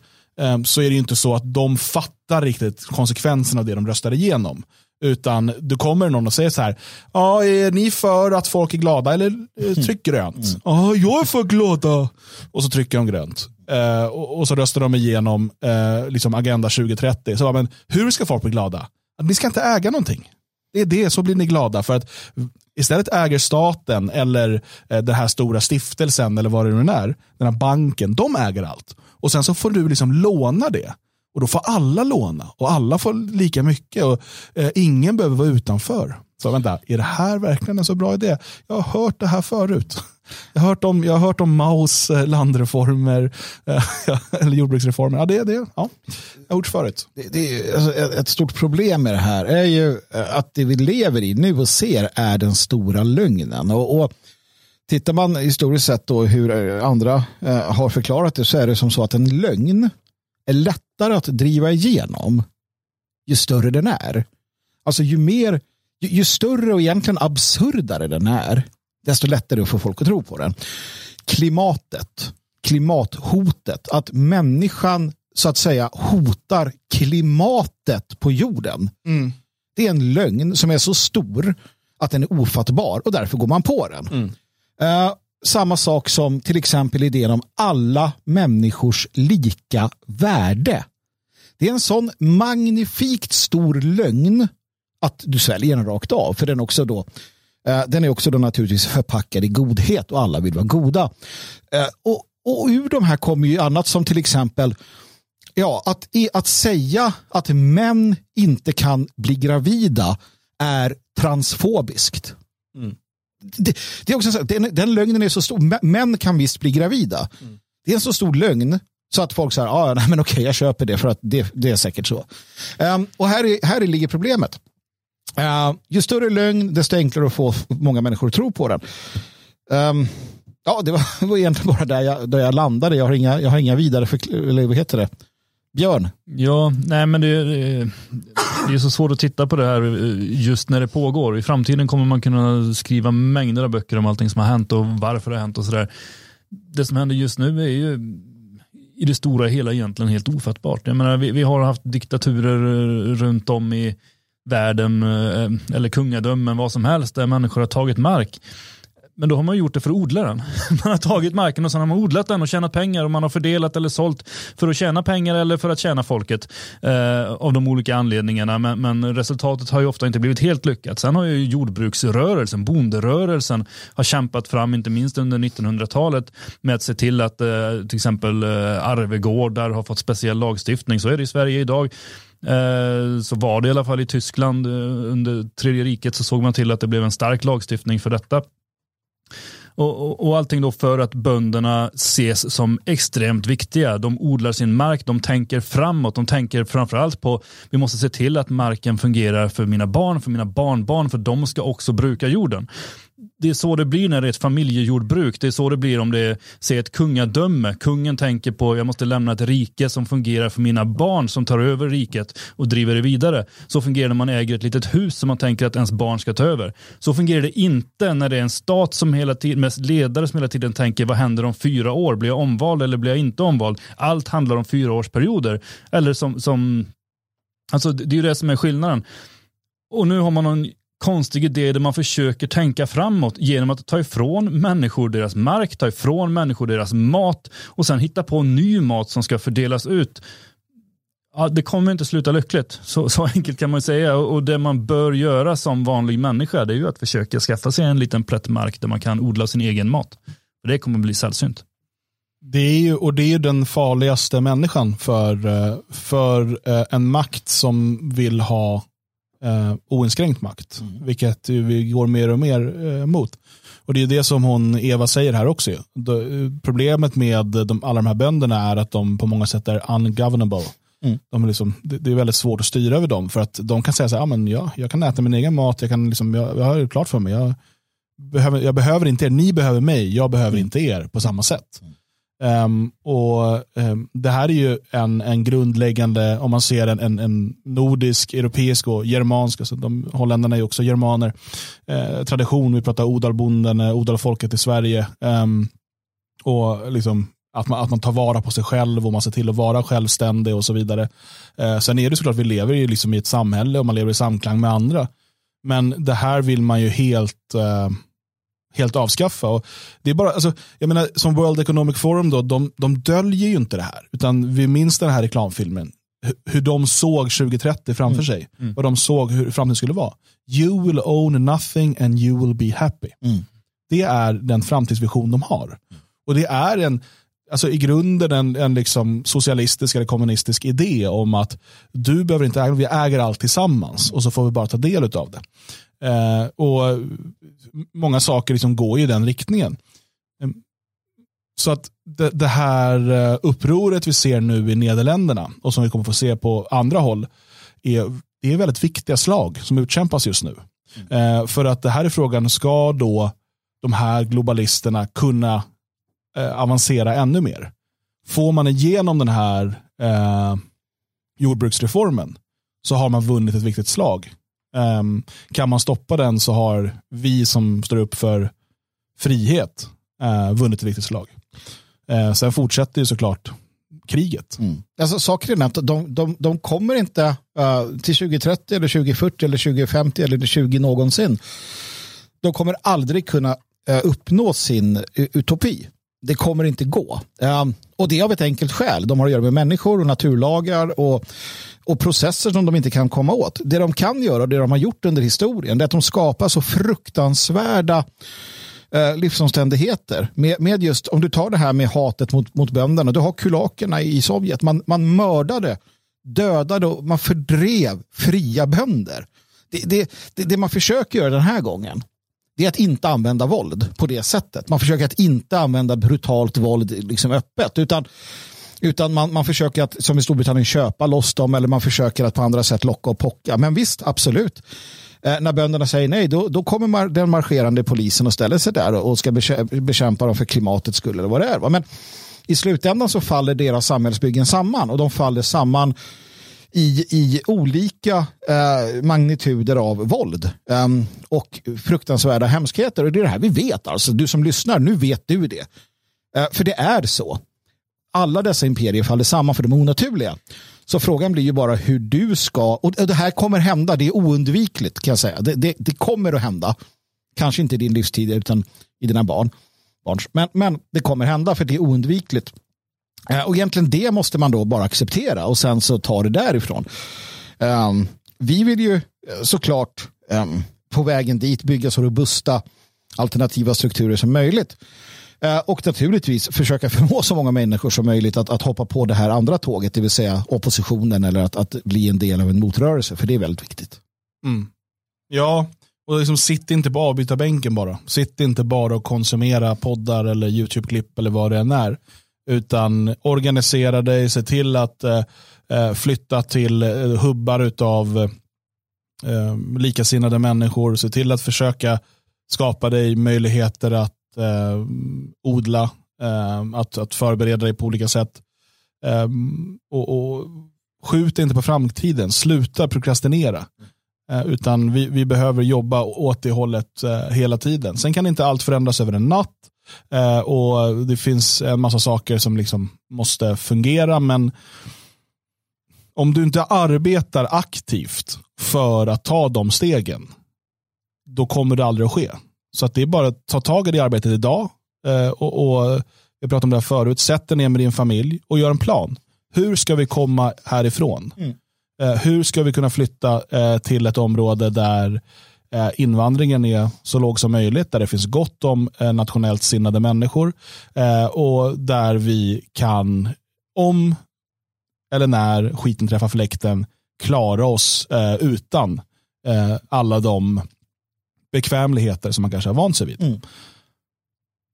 Speaker 1: så är det inte så att de fattar riktigt konsekvenserna av det de röstar igenom. Utan du kommer någon och säger så här, ja, är ni för att folk är glada eller eh, tryck grönt? Ja, jag är för glada. Och så trycker de grönt. Eh, och, och så röstar de igenom eh, liksom Agenda 2030. Så, men, hur ska folk bli glada? Ni ska inte äga någonting. Det är det, så blir ni glada. För att istället äger staten eller eh, den här stora stiftelsen eller vad det nu är, den här banken, de äger allt. Och sen så får du liksom låna det. Och då får alla låna och alla får lika mycket och eh, ingen behöver vara utanför. Så vänta, är det här verkligen en så bra idé? Jag har hört det här förut. Jag har hört om, jag har hört om Maus eh, landreformer eller jordbruksreformer. Ja, det, det, ja. Jag har gjort förut.
Speaker 2: Det, det är, alltså, ett stort problem med det här är ju eh, att det vi lever i nu och ser är den stora lögnen. Och, och Tittar man historiskt sett då hur eh, andra eh, har förklarat det så är det som så att en lögn är lätt lättare att driva igenom ju större den är. Alltså ju mer, ju, ju större och egentligen absurdare den är, desto lättare att få folk att tro på den. Klimatet, klimathotet, att människan så att säga hotar klimatet på jorden. Mm. Det är en lögn som är så stor att den är ofattbar och därför går man på den. Mm. Uh, samma sak som till exempel idén om alla människors lika värde. Det är en sån magnifikt stor lögn att du sväljer den rakt av. För den, också då, eh, den är också då naturligtvis förpackad i godhet och alla vill vara goda. Eh, och, och ur de här kommer ju annat som till exempel ja, att, att säga att män inte kan bli gravida är transfobiskt. Mm det, det, är också så, den, den lögnen är så stor. Män kan visst bli gravida. Mm. Det är en så stor lögn så att folk säger, ah, nej, men okej, jag köper det för att det, det är säkert så. Um, och här, är, här ligger problemet. Uh, ju större lögn, desto enklare att få många människor att tro på den. Um, ja, det var, var egentligen bara där jag, där jag landade. Jag har inga, jag har inga vidare, för, eller vad heter det? Björn?
Speaker 3: Ja, nej men det, eh, det är så svårt att titta på det här eh, just när det pågår. I framtiden kommer man kunna skriva mängder av böcker om allting som har hänt och varför det har hänt och sådär. Det som händer just nu är ju i det stora hela egentligen helt ofattbart. Jag menar, vi, vi har haft diktaturer eh, runt om i världen eh, eller kungadömen, vad som helst, där människor har tagit mark. Men då har man gjort det för att odla den. Man har tagit marken och sen har man odlat den och tjänat pengar och man har fördelat eller sålt för att tjäna pengar eller för att tjäna folket eh, av de olika anledningarna. Men, men, resultatet har ju ofta inte blivit helt lyckat. Sen har ju jordbruksrörelsen, bonderörelsen har kämpat fram, inte minst under 1900-talet, med att se till att eh, till exempel eh, arvegårdar har fått speciell lagstiftning. Så är det i Sverige idag. Eh, så var det i alla fall i Tyskland eh, under tredje riket så såg man till att det blev en stark lagstiftning för detta. Och, och, och, allting då för att bönderna ses som extremt viktiga. De odlar sin mark, de tänker framåt, de tänker framförallt på vi måste se till att marken fungerar för mina barn, för mina barnbarn, för de ska också bruka jorden det är så det blir när det är ett familjejordbruk. Det är så det blir om det är säg ett kungadöme. Kungen tänker på jag måste lämna ett rike som fungerar för mina barn som tar över riket och driver det vidare. Så fungerar det när man äger ett litet hus som man tänker att ens barn ska ta över. Så fungerar det inte när det är en stat som hela tiden, med ledare som hela tiden tänker vad händer om fyra år? Blir jag omvald eller blir jag inte omvald? Allt handlar om fyraårsperioder. Eller som, som alltså det är ju det som är skillnaden. Och nu har man någon konstig idé där man försöker tänka framåt genom att ta ifrån människor deras mark, ta ifrån människor deras mat och sen hitta på ny mat som ska fördelas ut. Ja, det kommer inte sluta lyckligt, så, så enkelt kan man säga. Och, det man bör göra som vanlig människa det är ju att försöka skaffa sig en liten plätt mark där man kan odla sin egen mat. För det kommer bli sällsynt.
Speaker 1: Det är ju, och det är ju den farligaste människan för, eh, för eh, en makt som vill ha eh, oinskränkt makt, mm. vilket vi går mer och mer eh, mot. Och det är det som hon, Eva säger här också. Problemet med de, alla de här bönderna är att de på många sätt är ungovernable. Mm. De är liksom, det, det, är väldigt svårt att styra över dem för att de kan säga så här, ja, men ja, jag kan äta min egen mat, jag, kan liksom, jag, jag har det klart för mig. Jag behöver, jag behöver inte er, ni behöver mig, jag behöver mm. inte er på samma sätt. Mm. Um, och um, Det här är ju en, en grundläggande, om man ser en, en, en nordisk, europeisk och germansk, alltså de holländarna är ju också germaner, eh, tradition, vi pratar odalbonden, eh, odalfolket i Sverige. Um, och liksom Att man, att man tar vara på sig själv och man ser till att vara självständig och så vidare. Eh, sen är det såklart, vi lever ju liksom i ett samhälle och man lever i samklang med andra. Men det här vill man ju helt, eh, helt avskaffa. Och det är bara, alltså, jag menar, som World Economic Forum, då, de, de döljer ju inte det här. Utan vi minns den här reklamfilmen. Hur, hur de såg 2030 framför
Speaker 2: Mm.
Speaker 1: sig. Vad de såg hur framtiden skulle vara. You will own nothing and you will be happy.
Speaker 2: Mm.
Speaker 1: Det är den framtidsvision de har. Och det är en, alltså i grunden en, en liksom socialistisk eller kommunistisk idé om att du behöver inte äga, vi äger allt tillsammans och så får vi bara ta del av det. Eh, och många saker liksom går i den riktningen. Em, Så att det, det här eh, upproret vi ser nu i Nederländerna och som vi kommer få se på andra håll är, det är väldigt viktiga slag som utkämpas just nu. Eh, för att det här är frågan, ska då de här globalisterna kunna eh, avancera ännu mer? Får man igenom den här eh, jordbruksreformen så har man vunnit ett viktigt slag. Um, kan man stoppa den så har vi som står upp för frihet uh, vunnit ett viktigt slag. Uh, sen fortsätter ju såklart kriget.
Speaker 2: Mm. Alltså, saker är att de, de, de kommer inte uh, till 2030 eller 2040 eller 2050 eller 20 någonsin. De kommer aldrig kunna uh, uppnå sin utopi. Det kommer inte gå. Ehm, och det är av ett enkelt skäl. De har att göra med människor och naturlagar och, och processer som de inte kan komma åt. Det de kan göra och det de har gjort under historien det är att de skapar så fruktansvärda eh, livsomständigheter. Med, med just, om du tar det här med hatet mot, mot bönderna, du har kulakerna i Sovjet, man, man mördade, dödade och man fördrev fria bönder. Det, det, det, det man försöker göra den här gången, det är att inte använda våld på det sättet. Man försöker att inte använda brutalt våld liksom öppet, utan utan man, man försöker att, som i Storbritannien, köpa loss dem eller man försöker att på andra sätt locka och pocka. Men visst, absolut. Eh, när bönderna säger nej, då, då kommer mar den marscherande polisen och ställer sig där och ska bekämpa dem för klimatets skull eller vad det är. Va? Men i slutändan så faller deras samhällsbyggen samman och de faller samman i, i olika eh, magnituder av våld eh, och fruktansvärda hemskheter. Och det är det här vi vet. Alltså, du som lyssnar, nu vet du det. Eh, för det är så. Alla dessa imperier faller samman för de är onaturliga. Så frågan blir ju bara hur du ska, och det här kommer hända, det är oundvikligt kan jag säga. Det, det, det kommer att hända. Kanske inte i din livstid utan i dina barn. barns. Men, men det kommer hända för det är oundvikligt. Eh, och egentligen det måste man då bara acceptera och sen så ta det därifrån. Um, vi vill ju eh, såklart um, på vägen dit bygga så robusta alternativa strukturer som möjligt. Eh, och naturligtvis försöka förmå så många människor som möjligt att, att hoppa på det här andra tåget, det vill säga oppositionen eller att, att bli en del av en motrörelse, för det är väldigt viktigt.
Speaker 1: Mm. Ja, och liksom sitt inte på avbytarbänken bara. Sitt inte bara och konsumera poddar eller YouTube-klipp eller vad det än är. Utan organisera dig, se till att eh, eh flytta till eh, hubbar av eh, likasinnade människor. Se till att försöka skapa dig möjligheter att eh, odla, eh, att, att förbereda dig på olika sätt. Eh, och, och skjut inte på framtiden, sluta prokrastinera. Eh, utan vi, vi behöver jobba åt det hållet eh, hela tiden. Sen kan inte allt förändras över en natt. Eh, och Det finns en massa saker som liksom måste fungera. Men om du inte arbetar aktivt för att ta de stegen, då kommer det aldrig att ske. Så att det är bara att ta tag i det arbetet idag. Eh, och, och Jag pratade om det här förut. Sätt dig ner med din familj och gör en plan. Hur ska vi komma härifrån? Eh, hur ska vi kunna flytta eh, till ett område där invandringen är så låg som möjligt, där det finns gott om nationellt sinnade människor och där vi kan, om eller när skiten träffar fläkten, klara oss utan alla de bekvämligheter som man kanske har vant sig vid.
Speaker 2: Mm.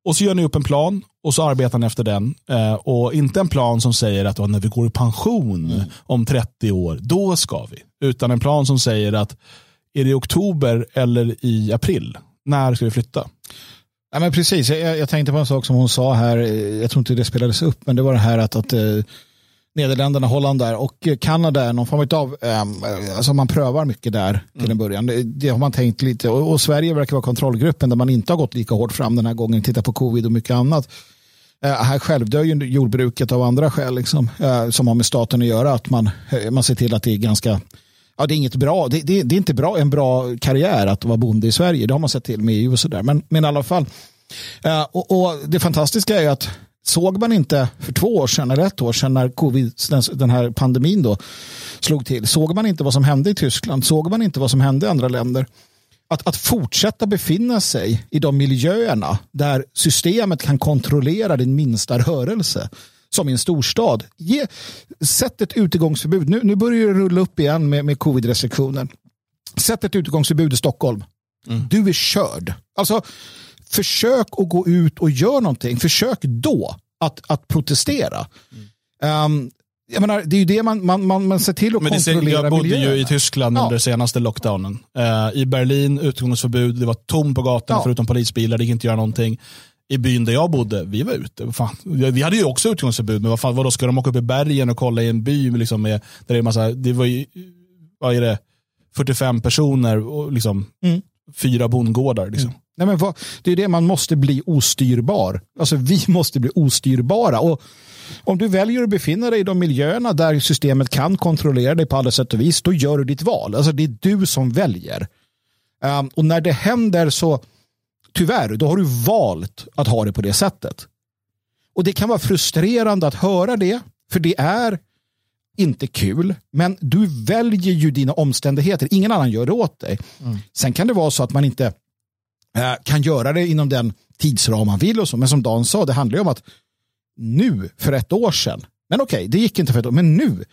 Speaker 1: Och så gör ni upp en plan och så arbetar ni efter den. Eh, och inte en plan som säger att "Åh, när vi går i pension om 30 år, då ska vi. Utan en plan som säger att är det i oktober eller i april, när ska vi flytta?
Speaker 2: Ja, men precis, jag, jag tänkte på en sak som hon sa här, jag tror inte det spelades upp, men det var det här att, att eh, Nederländerna, Holland där och Kanada är någon form av, eh, alltså man prövar mycket där till en början. Det, det har man tänkt lite och, och Sverige verkar vara kontrollgruppen där man inte har gått lika hårt fram den här gången, titta på covid och mycket annat. Eh, här självdör ju jordbruket av andra skäl liksom, eh, som har med staten att göra. Att man, eh, man ser till att det är ganska Ja, det är inget bra. Det, det, det är inte bra, en bra karriär att vara bonde i Sverige. Det har man sett till med EU och sådär. Men, men i alla fall. Eh, och, och, det fantastiska är att såg man inte för två år sedan eller ett år sedan när covid, den här pandemin då slog till. Såg man inte vad som hände i Tyskland? Såg man inte vad som hände i andra länder? Att, att fortsätta befinna sig i de miljöerna där systemet kan kontrollera din minsta rörelse som i en storstad. Ge, sätt ett utegångsförbud. Nu, nu börjar det rulla upp igen med, med covid-restriktioner. Sätt ett utegångsförbud i Stockholm. Mm. Du är körd. Alltså, försök att gå ut och göra någonting. Försök då att, att protestera. Mm. Um, jag menar, det är ju det man, man, man, man ser till att Men kontrollera
Speaker 1: Jag bodde miljöerna. ju i Tyskland ja. under senaste lockdownen. Uh, I Berlin, utgångsförbud, det var tomt på gatan ja. förutom polisbilar, det gick inte göra någonting. I byn där jag bodde, vi var ute. Fan. Vi hade ju också utgångsförbud, men vad, fan, vadå, ska de åka upp i bergen och kolla i en by liksom med, där det är massa, det var ju, vad är det, 45 personer och liksom mm. fyra bondgårdar. Liksom.
Speaker 2: Nej, men vad, det är det man måste bli ostyrbar. Alltså vi måste bli ostyrbara. Och om du väljer att befinna dig i de miljöerna där systemet kan kontrollera dig på alla sätt och vis, då gör du ditt val. Alltså det är du som väljer. Um, och när det händer så, tyvärr, då har du valt att ha det på det sättet. Och det kan vara frustrerande att höra det, för det är inte kul, men du väljer ju dina omständigheter. Ingen annan gör det åt dig. Mm. Sen kan det vara så att man inte kan göra det inom den tidsram man vill och så. Men som Dan sa, det handlar ju om att nu, för ett år sedan, men okej, okay, det gick inte för ett år, men nu,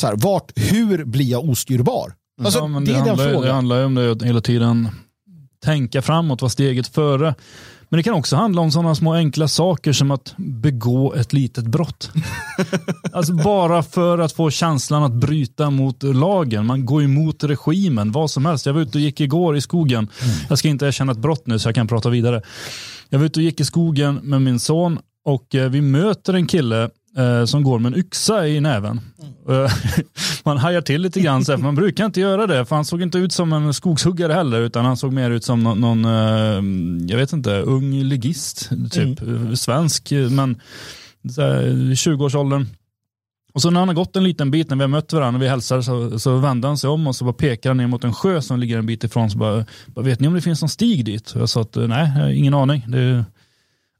Speaker 2: så här, vart, hur blir jag ostyrbar?
Speaker 3: Alltså, ja, det, det, är handlar, den frågan. Det handlar ju om det hela tiden, tänka framåt, vara steget före. Men det kan också handla om sådana små enkla saker som att begå ett litet brott. alltså bara för att få känslan att bryta mot lagen. Man går emot regimen, vad som helst. Jag var ute och gick igår i skogen. Mm. Jag ska inte erkänna ett brott nu så jag kan prata vidare. Jag var ute och gick i skogen med min son och eh, vi möter en kille eh, som går med en yxa i näven. Mm. man hajar till lite grann, så här, för man brukar inte göra det, för han såg inte ut som en skogshuggare heller, utan han såg mer ut som någon, någon eh, jag vet inte, ung ligist, typ mm. svensk, men 20-årsåldern. Och så när han har gått en liten bit, när vi har mött varandra och vi hälsar, så, så vänder han sig om och så bara pekar han ner mot en sjö som ligger en bit ifrån. Så bara, bara vet ni om det finns någon stig dit? Och jag sa att nej, ingen aning. Det är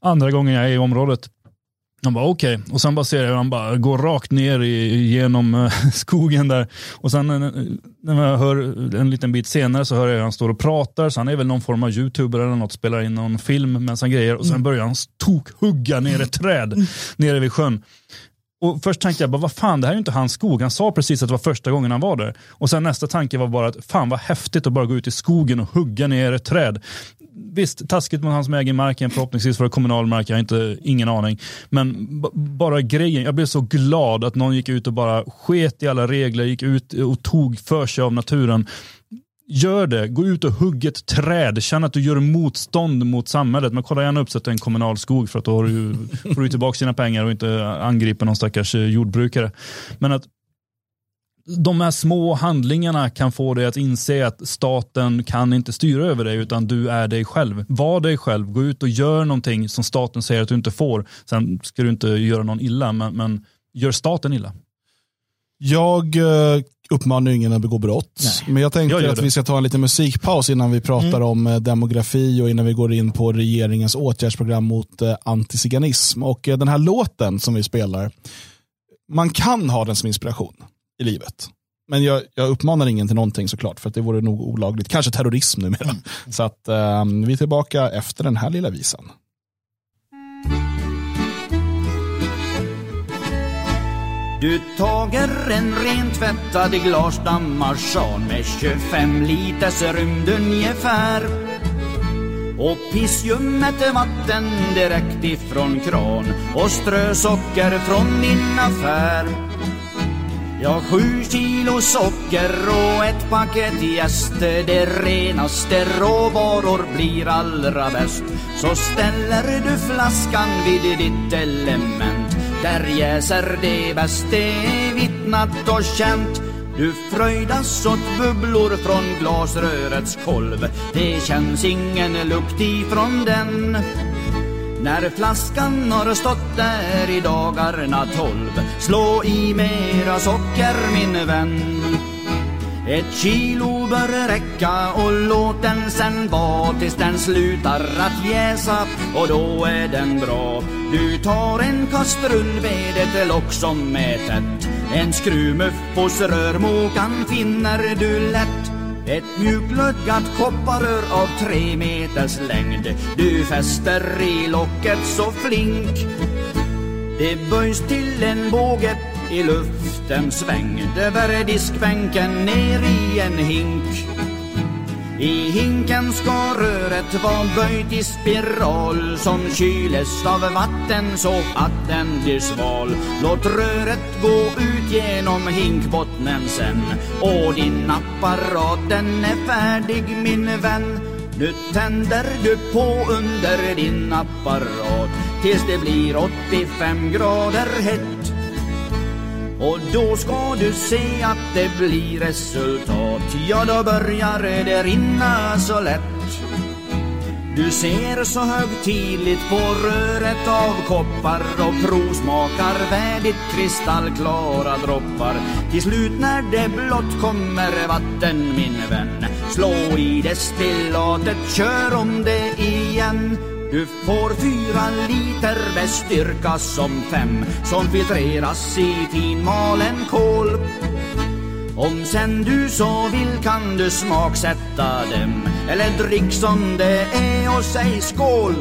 Speaker 3: andra gången jag är i området. Han bara okej, okay. och sen bara ser jag hur han bara går rakt ner i, genom uh, skogen där. Och sen uh, när jag hör en liten bit senare så hör jag hur han står och pratar, så han är väl någon form av youtuber eller något, spelar in någon film med han grejer. Och sen mm. börjar han tokhugga ner ett träd mm. nere vid sjön. Och först tänkte jag bara, vad fan, det här är ju inte hans skog. Han sa precis att det var första gången han var där. Och sen nästa tanke var bara att, fan vad häftigt att bara gå ut i skogen och hugga ner ett träd visst, taskigt mot han som äger marken, förhoppningsvis var det kommunal mark, jag har inte, ingen aning. Men bara grejen, jag blev så glad att någon gick ut och bara sket i alla regler, gick ut och tog för sig av naturen. Gör det, gå ut och hugg ett träd, känn att du gör motstånd mot samhället. Men kolla gärna upp så att det är en kommunal skog för att då har du, får du tillbaka dina pengar och inte angriper någon stackars eh, jordbrukare. Men att de här små handlingarna kan få dig att inse att staten kan inte styra över dig utan du är dig själv. Var dig själv, gå ut och gör någonting som staten säger att du inte får. Sen ska du inte göra någon illa, men, men gör staten illa.
Speaker 1: Jag eh, uppmanar ingen att begå brott, Nej. men jag tänkte jag att det. vi ska ta en liten musikpaus innan vi pratar mm. om eh, demografi och innan vi går in på regeringens åtgärdsprogram mot eh, antiziganism. Och den här låten som vi spelar, man kan ha den som inspiration i livet. Men jag, jag uppmanar ingen till någonting såklart, för att det vore nog olagligt. Kanske terrorism numera. Mm. Så att um, vi är tillbaka efter den här lilla visan.
Speaker 6: Du tager en rentvättad glasdammar med 25 liters rymd ungefär och pissljummet vatten direkt ifrån kran och strösocker från min affär Ja, sju kilo socker och ett paket jäster Det renaste råvaror blir allra bäst. Så ställer du flaskan vid ditt element. Där jäser det bäst, det är vittnat och känt. Du fröjdas åt bubblor från glasrörets kolv. Det känns ingen lukt ifrån den. När flaskan har stått där i dagarna tolv Slå i mera socker min vän ett kilo bör räcka och låt den sen vara tills den slutar att jäsa och då är den bra. Du tar en kastrull med ett lock som är tätt. En skruvmuff hos rörmokan finner du lätt. Ett mjukglödgat kopparrör av tre meters längd. Du fäster i locket så flink. Det böjs till en båge i luften svängd över diskbänken ner i en hink. I hinken ska röret vara böjt i spiral som kyles av vatten så att den blir sval. Låt röret gå ut genom hinkbottnen sen och din apparat den är färdig min vän. Nu tänder du på under din apparat tills det blir 85 grader hett. Och då ska du se att det blir resultat. Ja, då börjar det rinna så lätt. Du ser så högtidligt på röret av koppar och provsmakar värdigt kristallklara droppar. Till slut när det blott kommer vatten min vän Slå i destillatet, kör om det igen du får fyra liter med styrka som fem som filtreras i finmalen kol. Om sen du så vill kan du smaksätta dem eller drick som det är och säg skål.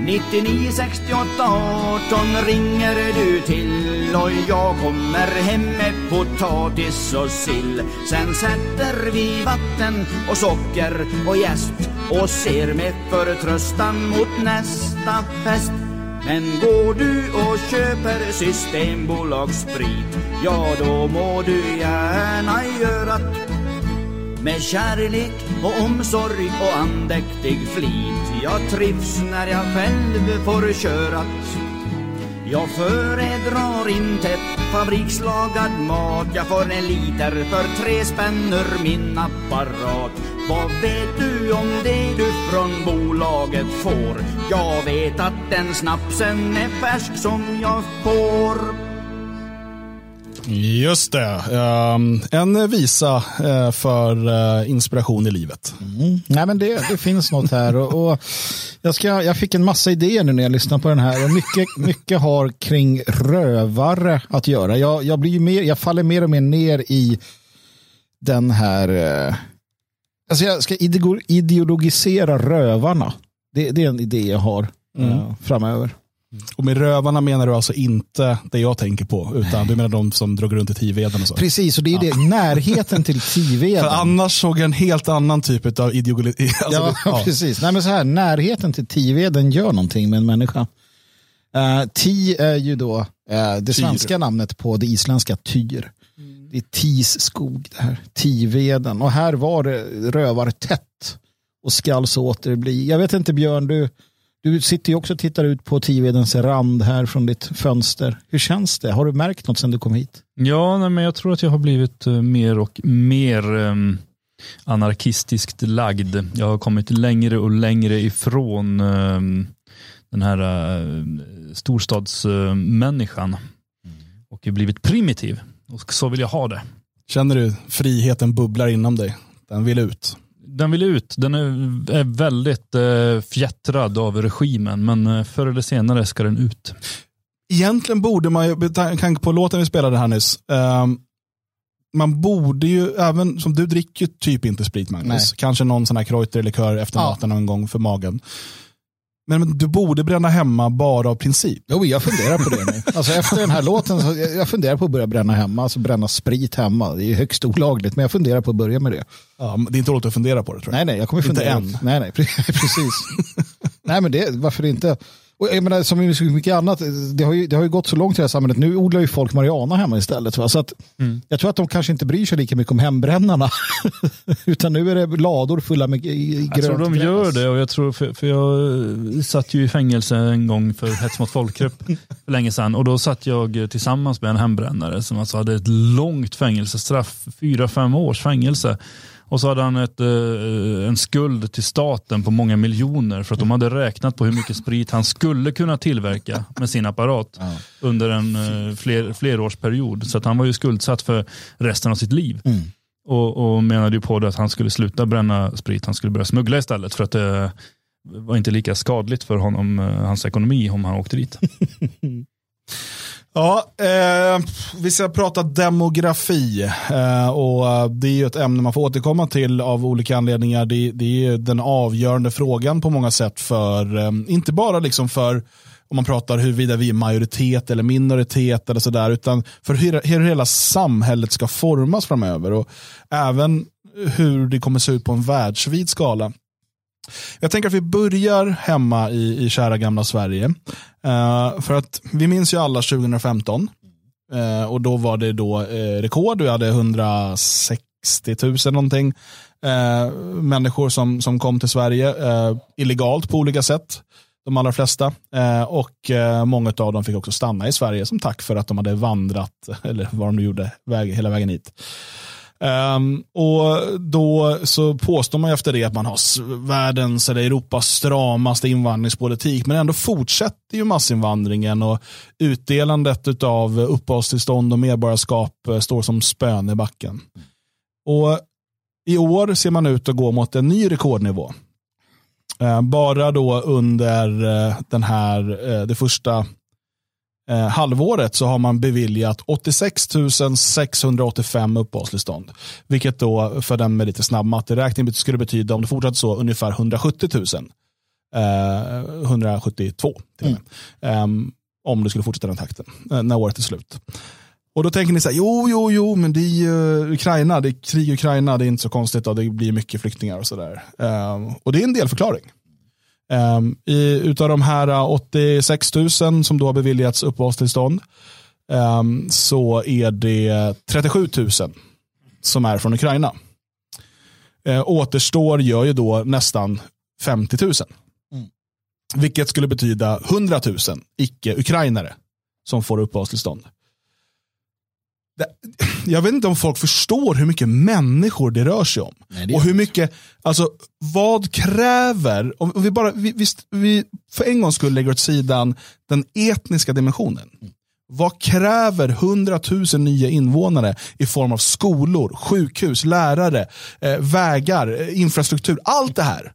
Speaker 6: 99 68 18 ringer du till och jag kommer hem med potatis och sill. Sen sätter vi vatten och socker och jäst och ser med förtröstan mot nästa fest. Men går du och köper Systembolagssprit, ja då må du gärna göra med kärlek och omsorg och andäktig flit. Jag trivs när jag själv får köra. Jag föredrar inte fabrikslagad mat Jag får en liter för tre spänn ur min apparat vad vet du om det du från bolaget får? Jag vet att den snapsen är färsk som jag får
Speaker 1: Just det. Um, en visa uh, för uh, inspiration i livet.
Speaker 2: Mm. Nej, men det, det finns något här. Och, och jag, ska, jag fick en massa idéer nu när jag lyssnar på den här. Och mycket, mycket har kring rövare att göra. Jag, jag, blir mer, jag faller mer och mer ner i den här... Uh, alltså jag ska ideologisera rövarna. Det, det är en idé jag har mm. framöver.
Speaker 1: Och med rövarna menar du alltså inte det jag tänker på, utan du menar de som drog runt i Tiveden och så?
Speaker 2: Precis, och det är ja. det, närheten till Tiveden.
Speaker 1: För annars såg jag en helt annan typ av ideologi.
Speaker 2: Alltså, ja, ja, precis. Nej, men så här, närheten till Tiveden gör någonting med en människa. Uh, ti är ju då uh, det svenska tyr. namnet på det isländska tyr. Det är Tis skog det här, Tiveden. Och här var det rövartätt och skall så åter bli. Jag vet inte Björn, du du sitter ju också och tittar ut på Tivedens rand här från ditt fönster. Hur känns det? Har du märkt något sedan du kom hit?
Speaker 3: Ja, nej, men jag tror att jag har blivit uh, mer och mer um, anarkistiskt lagd. Jag har kommit längre och längre ifrån um, den här uh, storstadsmänniskan uh, och blivit primitiv. Och så vill jag ha det.
Speaker 1: Känner du friheten bubblar inom dig? Den vill ut?
Speaker 3: den vill ut. Den är, väldigt eh, fjättrad av regimen, men eh, förr eller senare ska den ut.
Speaker 1: Egentligen borde man ju, med tanke på låten vi spelade här nyss, eh, man borde ju, även som du dricker typ inte sprit Magnus, Nej. kanske någon sån här kreuter eller kör efter ja. maten någon gång för magen. Men du borde bränna hemma bara av princip.
Speaker 2: Jo, jag funderar på det nu. Alltså efter den här låten, så jag funderar på att börja bränna hemma, alltså bränna sprit hemma. Det är högst olagligt, men jag funderar på att börja med det.
Speaker 1: Ja, det är inte roligt att fundera på det tror
Speaker 2: jag. Nej, nej, jag kommer fundera. Inte än. Nej, nej, precis. nej, men det, varför inte? Och jag menar, som mycket annat, det har, ju, det har ju gått så långt i det här samhället. Nu odlar ju folk marijuana hemma istället. Va? Så att, mm. Jag tror att de kanske inte bryr sig lika mycket om hembrännarna. Utan nu är det lador fulla med grönt
Speaker 3: Jag tror de gör det. Och jag, tror, för, för jag satt ju i fängelse en gång för hets mot folkgrupp för länge sedan. Och då satt jag tillsammans med en hembrännare som alltså hade ett långt fängelsestraff, fyra, fem års fängelse. Och så hade han ett, eh, en skuld till staten på många miljoner för att de hade räknat på hur mycket sprit han skulle kunna tillverka med sin apparat
Speaker 2: Ja.
Speaker 3: under en eh, fler, flerårsperiod. Så att han var ju skuldsatt för resten av sitt liv.
Speaker 2: Mm.
Speaker 3: Och, och menade ju på det att han skulle sluta bränna sprit, han skulle börja smuggla istället för att det var inte lika skadligt för honom, eh, hans ekonomi om han åkte dit.
Speaker 1: Ja, eh, vi ska prata demografi eh, och eh, det är ju ett ämne man får återkomma till av olika anledningar. Det, det är ju den avgörande frågan på många sätt för, eh, inte bara liksom för om man pratar huruvida vi är majoritet eller minoritet eller sådär, utan för hur, hur hela samhället ska formas framöver och även hur det kommer se ut på en världsvid skala. Jag tänker att vi börjar hemma i, i kära gamla Sverige. Uh, för att vi minns ju alla 2015. Uh, eh, och då var det då uh, rekord. Vi hade 160 000 någonting människor som, som kom till Sverige illegalt på olika sätt. De allra flesta. Eh, och eh, många av dem fick också stanna i Sverige som tack för att de hade vandrat, eller vad de nu gjorde, väg, hela vägen hit. Um, och då så påstår man ju efter det att man har världens eller Europas stramaste invandringspolitik, men ändå fortsätter ju massinvandringen och utdelandet av uppehållstillstånd och medborgarskap eh, står som spön i backen. Och i år ser man ut att gå mot en ny rekordnivå. Ehm, bara då under eh, den här, eh, det första eh, halvåret så har man beviljat 86 685 uppehållstillstånd. Vilket då för den med lite snabb matteräkning skulle betyda om det fortsatte så ungefär 170 000. Eh, 172 till och med. Ehm, om det skulle fortsätta den takten eh, när året är slut. Och då tänker ni så här, jo, jo, jo, men det är ju Ukraina, det är krig i Ukraina, det är inte så konstigt och det blir mycket flyktingar och så där. Ehm, och det är en delförklaring. Um, i, utav de här uh, 86 000 som då har beviljats uppehållstillstånd um, så är det 37 000 som är från Ukraina. Uh, återstår gör ju då nästan 50 000. Vilket skulle betyda 100 000 icke-ukrainare som får uppehållstillstånd. Det- Jag vet inte om folk förstår hur mycket människor det rör sig om.
Speaker 2: Nej,
Speaker 1: och hur mycket, alltså vad kräver, om vi bara, vi, visst, vi för en gång skulle lägga åt sidan den etniska dimensionen. Vad kräver 100 000 nya invånare i form av skolor, sjukhus, lärare, eh, vägar, eh, infrastruktur, allt det här.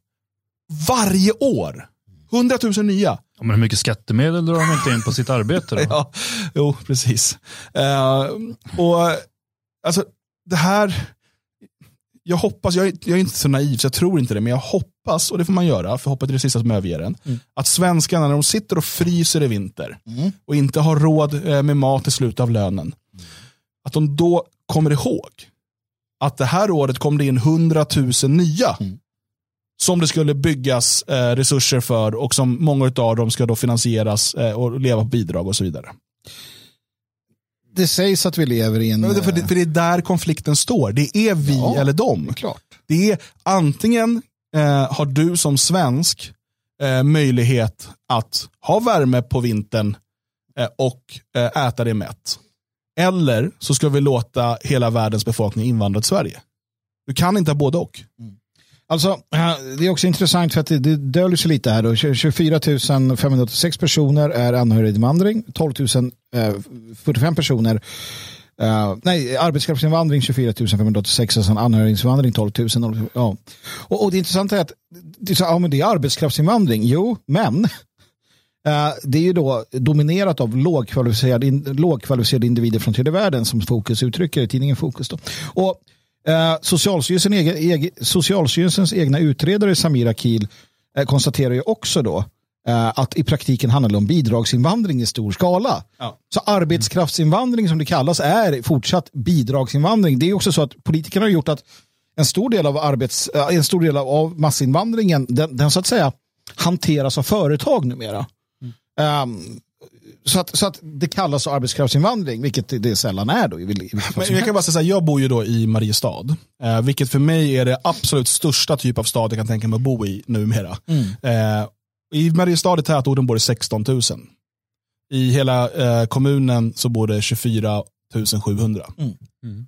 Speaker 1: Varje år. 100 000 nya.
Speaker 3: Ja, men hur mycket skattemedel drar de inte in på sitt arbete då?
Speaker 1: Ja, jo, precis. Eh, och alltså, det här, jag hoppas, jag är, jag är inte så naiv så jag tror inte det, men jag hoppas, och det får man göra, för hoppet är det sista som överger en, att svenskarna när de sitter och fryser i vinter och inte har råd eh, med mat i slutet av lönen, att de då kommer ihåg att det här året kom det in 100 000 nya som det skulle byggas eh, resurser för och som många av dem ska då finansieras eh, och leva på bidrag och så vidare.
Speaker 2: Det sägs att vi lever i en...
Speaker 1: Men det, för, det, för det är där konflikten står. Det är vi
Speaker 2: Ja,
Speaker 1: eller dem.
Speaker 2: eh, klart.
Speaker 1: Det är antingen eh, har du som svensk eh, möjlighet att ha värme på vintern eh, och eh, äta det mätt. Eller så ska vi låta hela världens befolkning invandra till Sverige. Du kan inte ha både och.
Speaker 2: Alltså, eh, det är också intressant för att det, det döljer sig lite här. Då. 24 586 personer är anhöriginvandring. 12 045 eh, personer Uh, nej, arbetskraftsinvandring 24 586 och sen anhöriginvandring 12 000. Ja. Och, och det intressanta är att det är, ja, men det är arbetskraftsinvandring. Jo, men uh, det är ju då dominerat av lågkvalificerade, in, lågkvalificerade individer från tredje världen som Fokus uttrycker i tidningen Fokus. Då. Och Eh, Socialstyrelsen egen, egen, Socialstyrelsens egna utredare Samira Kiel eh, konstaterar ju också då eh, att i praktiken handlar det om bidragsinvandring i stor skala.
Speaker 1: Ja.
Speaker 2: Så arbetskraftsinvandring som det kallas är fortsatt bidragsinvandring. Det är också så att politikerna har gjort att en stor del av, arbets, en stor del av massinvandringen den, den så att säga hanteras av företag numera. Ehm, så, att, så att det kallas arbetskraftsinvandring, vilket det, sällan är då. I,
Speaker 1: Men jag kan bara säga så här, jag bor ju då i Mariestad, eh, vilket för mig är det absolut största typ av stad jag kan tänka mig att bo i numera. Eh, I Mariestad i tätorten bor det 16 000. I hela eh, kommunen så bor det 24 700.
Speaker 2: Mm.
Speaker 3: Mm.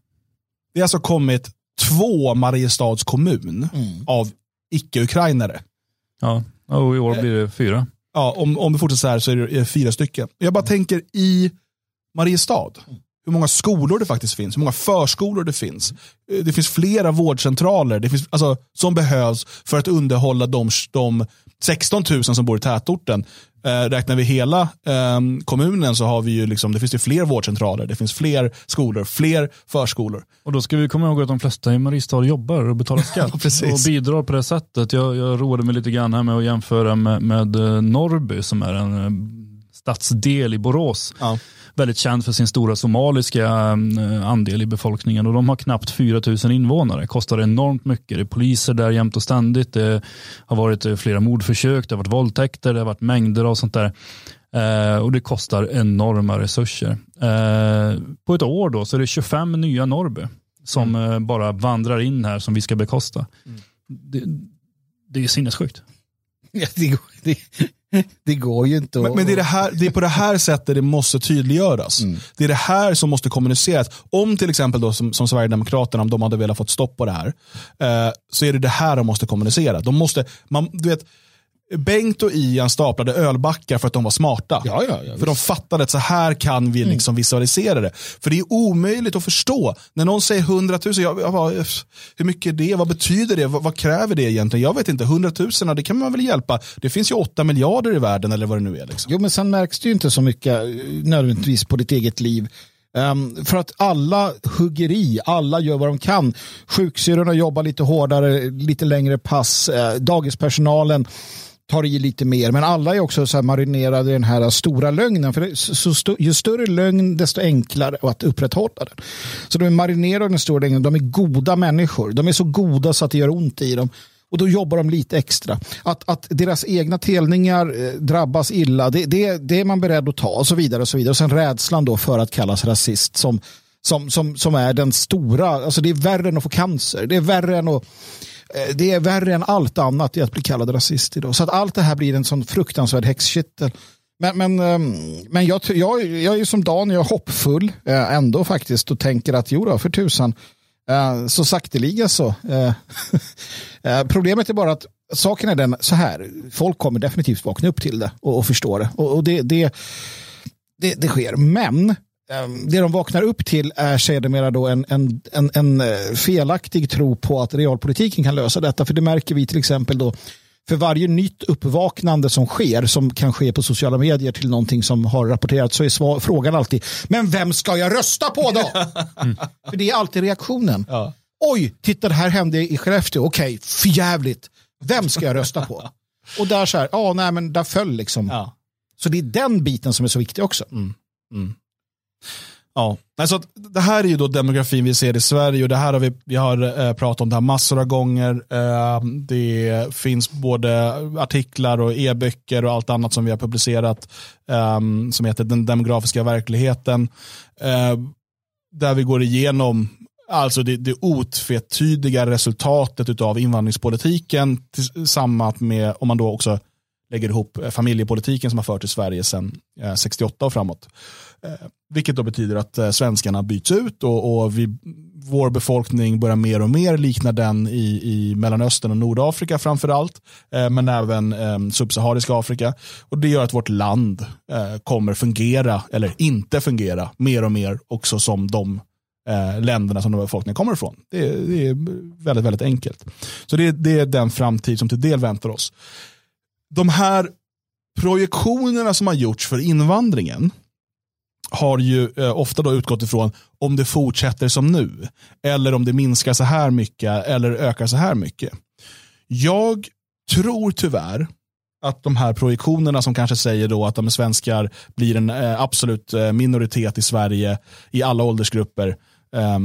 Speaker 1: Det har alltså kommit två Mariestads kommun av icke-ukrainare.
Speaker 3: Ja, och i år blir det fyra.
Speaker 1: Ja, om, om vi fortsätter så här så är det, det fyra stycken. Jag bara tänker i Mariestad, hur många skolor det faktiskt finns, hur många förskolor det finns. Eh, Det finns flera vårdcentraler det finns, alltså, som behövs för att underhålla de, de 16 000 som bor i tätorten. Eh, räknar vi hela eh, kommunen så har vi ju liksom, det finns ju fler vårdcentraler, det finns fler skolor, fler förskolor.
Speaker 3: Och då ska vi komma ihåg att de flesta i Mariestad jobbar och betalar skatt och bidrar på det sättet. Jag, jag roade mig lite grann här med att jämföra med, med eh, Norrby som är en eh, stadsdel i Borås.
Speaker 1: Ja.
Speaker 3: Väldigt känd för sin stora somaliska eh, andel i befolkningen och de har knappt 4 000 invånare. Kostar enormt mycket. Det är poliser där jämt och ständigt. Det har varit eh, flera mordförsök, det har varit våldtäkter, det har varit mängder av sånt där. Eh, och det kostar enorma resurser. Eh, på ett år då så är det 25 nya Norrby som eh, bara vandrar in här som vi ska bekosta. Det, det är sinnessjukt.
Speaker 2: Ja, det, går, det, det går ju inte att...
Speaker 1: Men, men det, är det, här, det är på det här sättet det måste tydliggöras. Det är det här som måste kommuniceras. Om till exempel då, som, som Sverigedemokraterna, om de hade velat fått stopp på det här, eh, så är det det här de måste kommunicera. De måste, man, du vet, Bengt och Ian staplade ölbackar för att de var smarta.
Speaker 2: Ja, ja, ja,
Speaker 1: för de fattade att så här kan vi liksom visualisera det. För det är omöjligt att förstå. När någon säger 100 000, jag, jag bara, "Uff, hur mycket är det? Vad betyder det? Vad, vad kräver det egentligen? Jag vet inte, 100 000, det kan man väl hjälpa. Det finns ju 8 miljarder i världen eller vad det nu är. Liksom.
Speaker 2: Jo, men sen märks det ju inte så mycket eh, nödvändigtvis på ditt eget liv. Ehm, för att alla hugger i, alla gör vad de kan. Sjuksyrrorna jobbar lite hårdare, lite längre pass. Uh, dagispersonalen tar i lite mer. Men alla är också så här marinerade i den här stora lögnen. För så, st- ju större lögn, desto enklare att upprätthålla den. Så de är marinerade i den stora lögnen. De är goda människor. De är så goda så att det gör ont i dem. Och då jobbar de lite extra. Att, att deras egna telningar eh, drabbas illa, det, det, det är man beredd att ta och så vidare. Och så vidare. Och sen rädslan då för att kallas rasist som, som, som, som är den stora, alltså det är värre än att få cancer. Det är värre än att Eh, det är värre än allt annat i att bli kallad rasist idag. Så att allt det här blir en sån fruktansvärd häxkittel. Men, men, ehm, men jag, jag, jag är ju som Dan, jag är hoppfull eh, ändå faktiskt och tänker att jo då, för tusan. Eh, så sakteliga så. Problemet är bara att saken är den så här. Folk kommer definitivt vakna upp till det och, och förstå det. Och, och det, det, det, det sker. Men det de vaknar upp till är sedermera då en, en, en, en eh, felaktig tro på att realpolitiken kan lösa detta. För det märker vi till exempel då för varje nytt uppvaknande som sker, som kan ske på sociala medier till någonting som har rapporterats, så är frågan alltid, men vem ska jag rösta på då? För det är alltid reaktionen.
Speaker 1: Ja.
Speaker 2: Oj, titta det här hände i Skellefteå, okej, förjävligt. Vem ska jag rösta på? Och där så här, ja, nej men där föll liksom.
Speaker 1: Ja.
Speaker 2: Så det är den biten som är så viktig också.
Speaker 1: Ja, alltså, det här är ju då demografin vi ser i Sverige och det här har vi, vi har eh, pratat om det här massor av gånger. Eh, det finns både artiklar och e-böcker och allt annat som vi har publicerat eh, som heter Den demografiska verkligheten. Där vi går igenom alltså det, det otvetydiga resultatet av invandringspolitiken tillsammans med, om man då också lägger ihop familjepolitiken som har förts i Sverige sedan 68 och framåt. Eh, vilket då betyder att eh, svenskarna byts ut och, och vi, vår befolkning börjar mer och mer likna den i, i Mellanöstern och Nordafrika framför allt, eh, men även eh, subsahariska Afrika. Och det gör att vårt land eh, kommer fungera, eller inte fungera, mer och mer också som de eh, länderna som de befolkningen kommer ifrån. Det, är- det är väldigt, väldigt enkelt. Så det, det är den framtid som till del väntar oss. De här projektionerna som har gjorts för invandringen har ju eh, ofta då utgått ifrån om det fortsätter som nu, eller om det minskar så här mycket, eller ökar så här mycket. Jag tror tyvärr att de här projektionerna som kanske säger då att de svenskar blir en eh, absolut eh, minoritet i Sverige i alla åldersgrupper, Eh,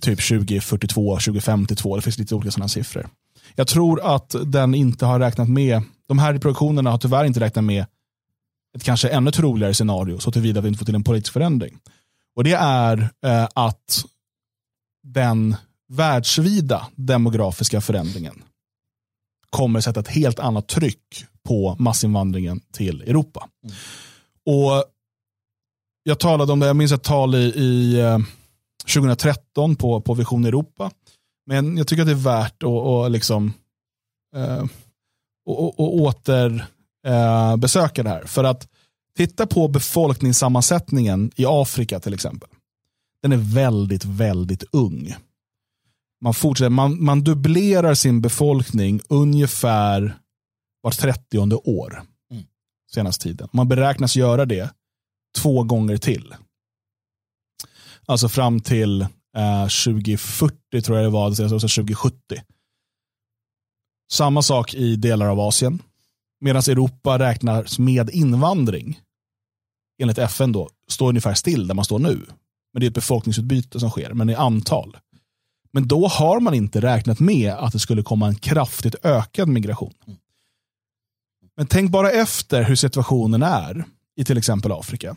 Speaker 1: typ 2042, 2052, det finns lite olika sådana siffror. Jag tror att den inte har räknat med, de här projektionerna har tyvärr inte räknat med ett kanske ännu troligare scenario så tillvida vi inte får till en politisk förändring. Och det är eh, att den världsvida demografiska förändringen kommer sätta ett helt annat tryck på massinvandringen till Europa. Och Jag talade om det, jag minns ett tal i, i eh, 2013 på, på Vision Europa Men jag tycker att det är värt att, att liksom, eh, och, och åter eh, besöka det här. För att titta på befolkningssammansättningen i Afrika till exempel. Den är väldigt, väldigt ung. Man, fortsätter, man, man dubblerar sin befolkning ungefär vart 30 år.
Speaker 2: Mm.
Speaker 1: Senaste tiden. Man beräknas göra det två gånger till. Alltså fram till eh, 2040 tror jag det var, alltså 2070. Samma sak i delar av Asien. Medan Europa räknas med invandring, enligt FN då, står ungefär still där man står nu. Men det är ett befolkningsutbyte som sker, men i antal. Men då har man inte räknat med att det skulle komma en kraftigt ökad migration. Men tänk bara efter hur situationen är i till exempel Afrika.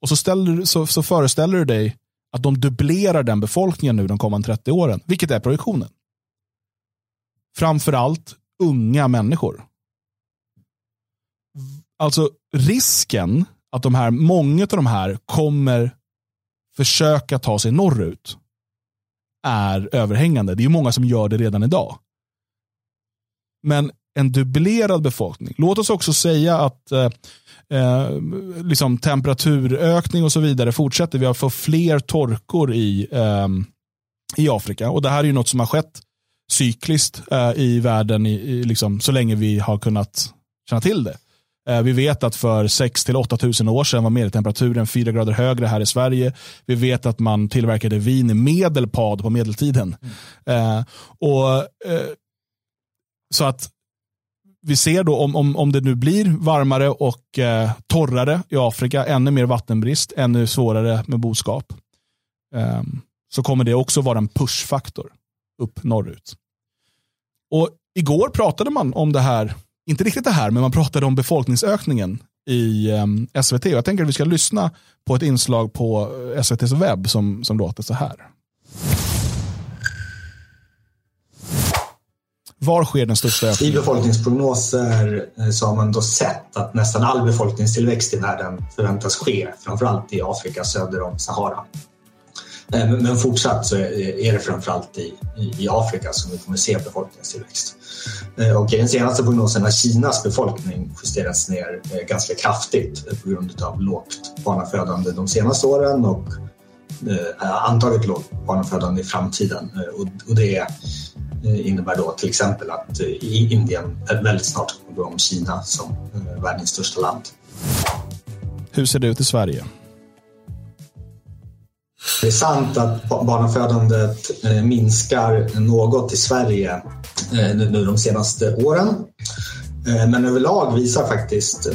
Speaker 1: Och så, ställer, så, så föreställer du dig att de dubblerar den befolkningen nu de kommande 30 åren, vilket är projektionen. Framförallt unga människor. Alltså risken att de här, många av de här kommer försöka ta sig norrut är överhängande. Det är många som gör det redan idag. Men en dubblerad befolkning. Låt oss också säga att eh, eh, liksom temperaturökning och så vidare fortsätter. Vi har fått fler torkor i, eh, i Afrika. Och det här är ju något som har skett cykliskt eh, i världen i, i, liksom, så länge vi har kunnat känna till det. Eh, vi vet att för 6 till 8 tusen år sedan var medeltemperaturen 4 grader högre här i Sverige. Vi vet att man tillverkade vin i medelpad på medeltiden. Mm. och eh, Så att vi ser då om, om, om det nu blir varmare och eh, torrare i Afrika, ännu mer vattenbrist, ännu svårare med boskap, eh, så kommer det också vara en pushfaktor upp norrut. Och igår pratade man om det här, inte riktigt det här, men man pratade om befolkningsökningen i eh, SVT. Jag tänker att vi ska lyssna på ett inslag på eh, SVTs webb som, som låter så här. Var sker den största
Speaker 7: ökningen? I befolkningsprognoser eh, så har man då sett att nästan all befolkningstillväxt i världen förväntas ske, framförallt i Afrika söder om Sahara. Eh, men fortsatt så är det framförallt i, i Afrika som vi kommer se befolkningstillväxt. Eh, och I den senaste prognosen har Kinas befolkning justerats ner ganska kraftigt på grund av lågt barnafödande de senaste åren och antaget lågt barnafödande i framtiden. Och det Eh, innebär då till exempel att eh, Indien väldigt snart kommer om Kina som eh, världens största land.
Speaker 1: Hur ser det ut i Sverige?
Speaker 7: Det är sant att barnafödandet minskar något i Sverige nu de senaste åren. Men överlag visar faktiskt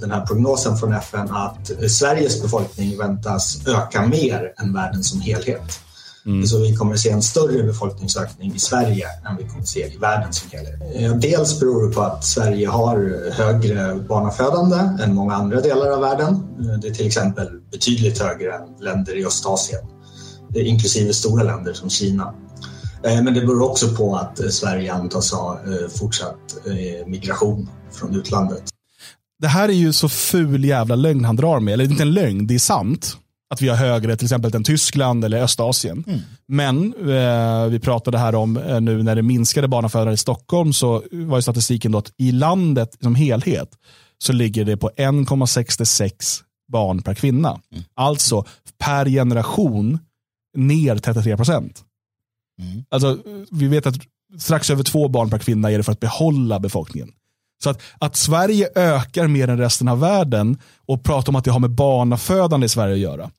Speaker 7: den här prognosen från FN att Sveriges befolkning väntas öka mer än världen som helhet. Mm. Så vi kommer att se en större befolkningsökning i Sverige än vi kommer att se i världen som helhet. Eh, dels beror det på att Sverige har högre barnafödande än många andra delar av världen. Eh, det är till exempel betydligt högre än länder i Östasien, inklusive stora länder som Kina. Eh, men det beror också på att Sverige antas ha fortsatt migration från utlandet.
Speaker 1: Det här är ju så ful jävla lögn han drar med. Eller inte en lögn, det är sant att vi har högre till exempel än Tyskland eller Östasien. Mm. Men eh, vi pratade här om eh, nu när det minskade barnafödandet i Stockholm så var ju statistiken då att i landet som helhet så ligger det på 1,66 barn per kvinna. Mm. Alltså per generation ner 33 procent. Mm. Alltså, vi vet att strax över två barn per kvinna är det för att behålla befolkningen. Så att, att Sverige ökar mer än resten av världen och pratar om att det har med barnafödande i Sverige att göra.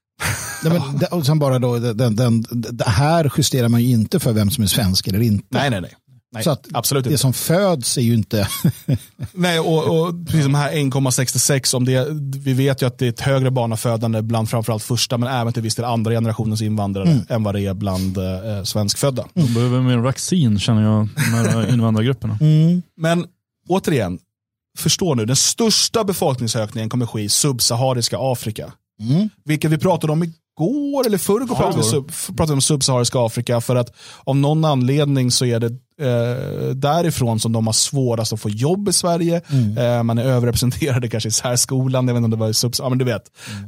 Speaker 2: Nej, men, och sen bara då, den, den, det här justerar man ju inte för vem som är svensk eller inte.
Speaker 1: Nej, nej, nej. Nej,
Speaker 2: så att absolut det inte. som föds är ju inte...
Speaker 1: Nej, och, och precis som här 1,66, om det, vi vet ju att det är ett högre barnafödande bland framförallt första, men även till viss del andra generationens invandrare mm. än vad det är bland eh, svenskfödda.
Speaker 3: De behöver mer vaccin känner jag, de här invandrargrupperna.
Speaker 1: Mm. Men återigen, förstå nu, den största befolkningsökningen kommer ske i subsahariska Afrika. Mm. Vilket vi pratade om igår eller förrgår ja, pratade, vi sub, pratade om subsahariska Afrika för att av någon anledning så är det eh, därifrån som de har svårast att få jobb i Sverige. Mm. Eh, man är överrepresenterade kanske i särskolan, jag vet inte om det var i subs, ja men du vet.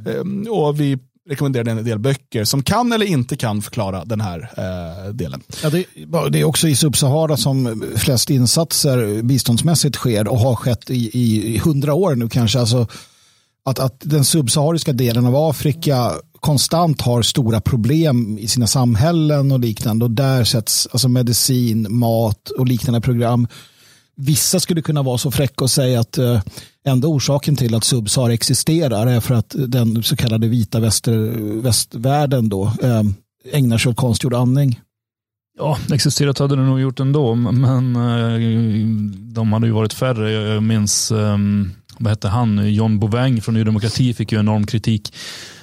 Speaker 1: Mm. Eh, och vi rekommenderade en del böcker som kan eller inte kan förklara den här eh, delen.
Speaker 2: Ja, det, det, är också i Subsahara som flest insatser biståndsmässigt sker och har skett i hundra år nu kanske. Alltså, att, att den subsahariska delen av Afrika konstant har stora problem i sina samhällen och liknande och där sätts alltså medicin, mat och liknande program. Vissa skulle kunna vara så fräcka och säga att eh, enda orsaken till att Subsahara existerar är för att den så kallade vita väster, västvärlden då eh, ägnar sig åt konstgjord andning.
Speaker 3: Ja, existerat hade det nog gjort ändå, men eh, de hade ju varit färre. Jag minns, eh, vad hette han, John Bouveng från Ny Demokrati fick ju enorm kritik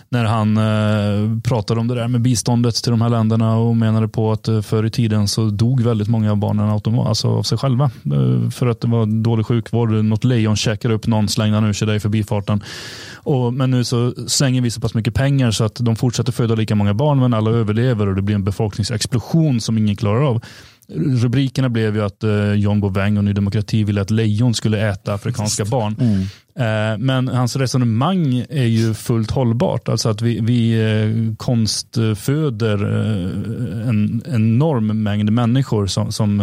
Speaker 3: när han eh, pratade om det där med biståndet till de här länderna och menade på att eh, förr i tiden så dog väldigt många av barnen automat, alltså av sig själva eh, för att det var dålig sjukvård. Något lejon käkade upp någon, slängde han ur sig där i förbifarten. Och, men nu så slänger vi så pass mycket pengar så att de fortsätter föda lika många barn men alla överlever och det blir en befolkningsexplosion som ingen klarar av. Rubrikerna blev ju att eh, John Bouvin och Ny Demokrati ville att lejon skulle äta afrikanska barn. Mm. Eh, men hans resonemang är ju fullt hållbart. Alltså att vi, vi eh, konstföder en enorm mängd människor som, som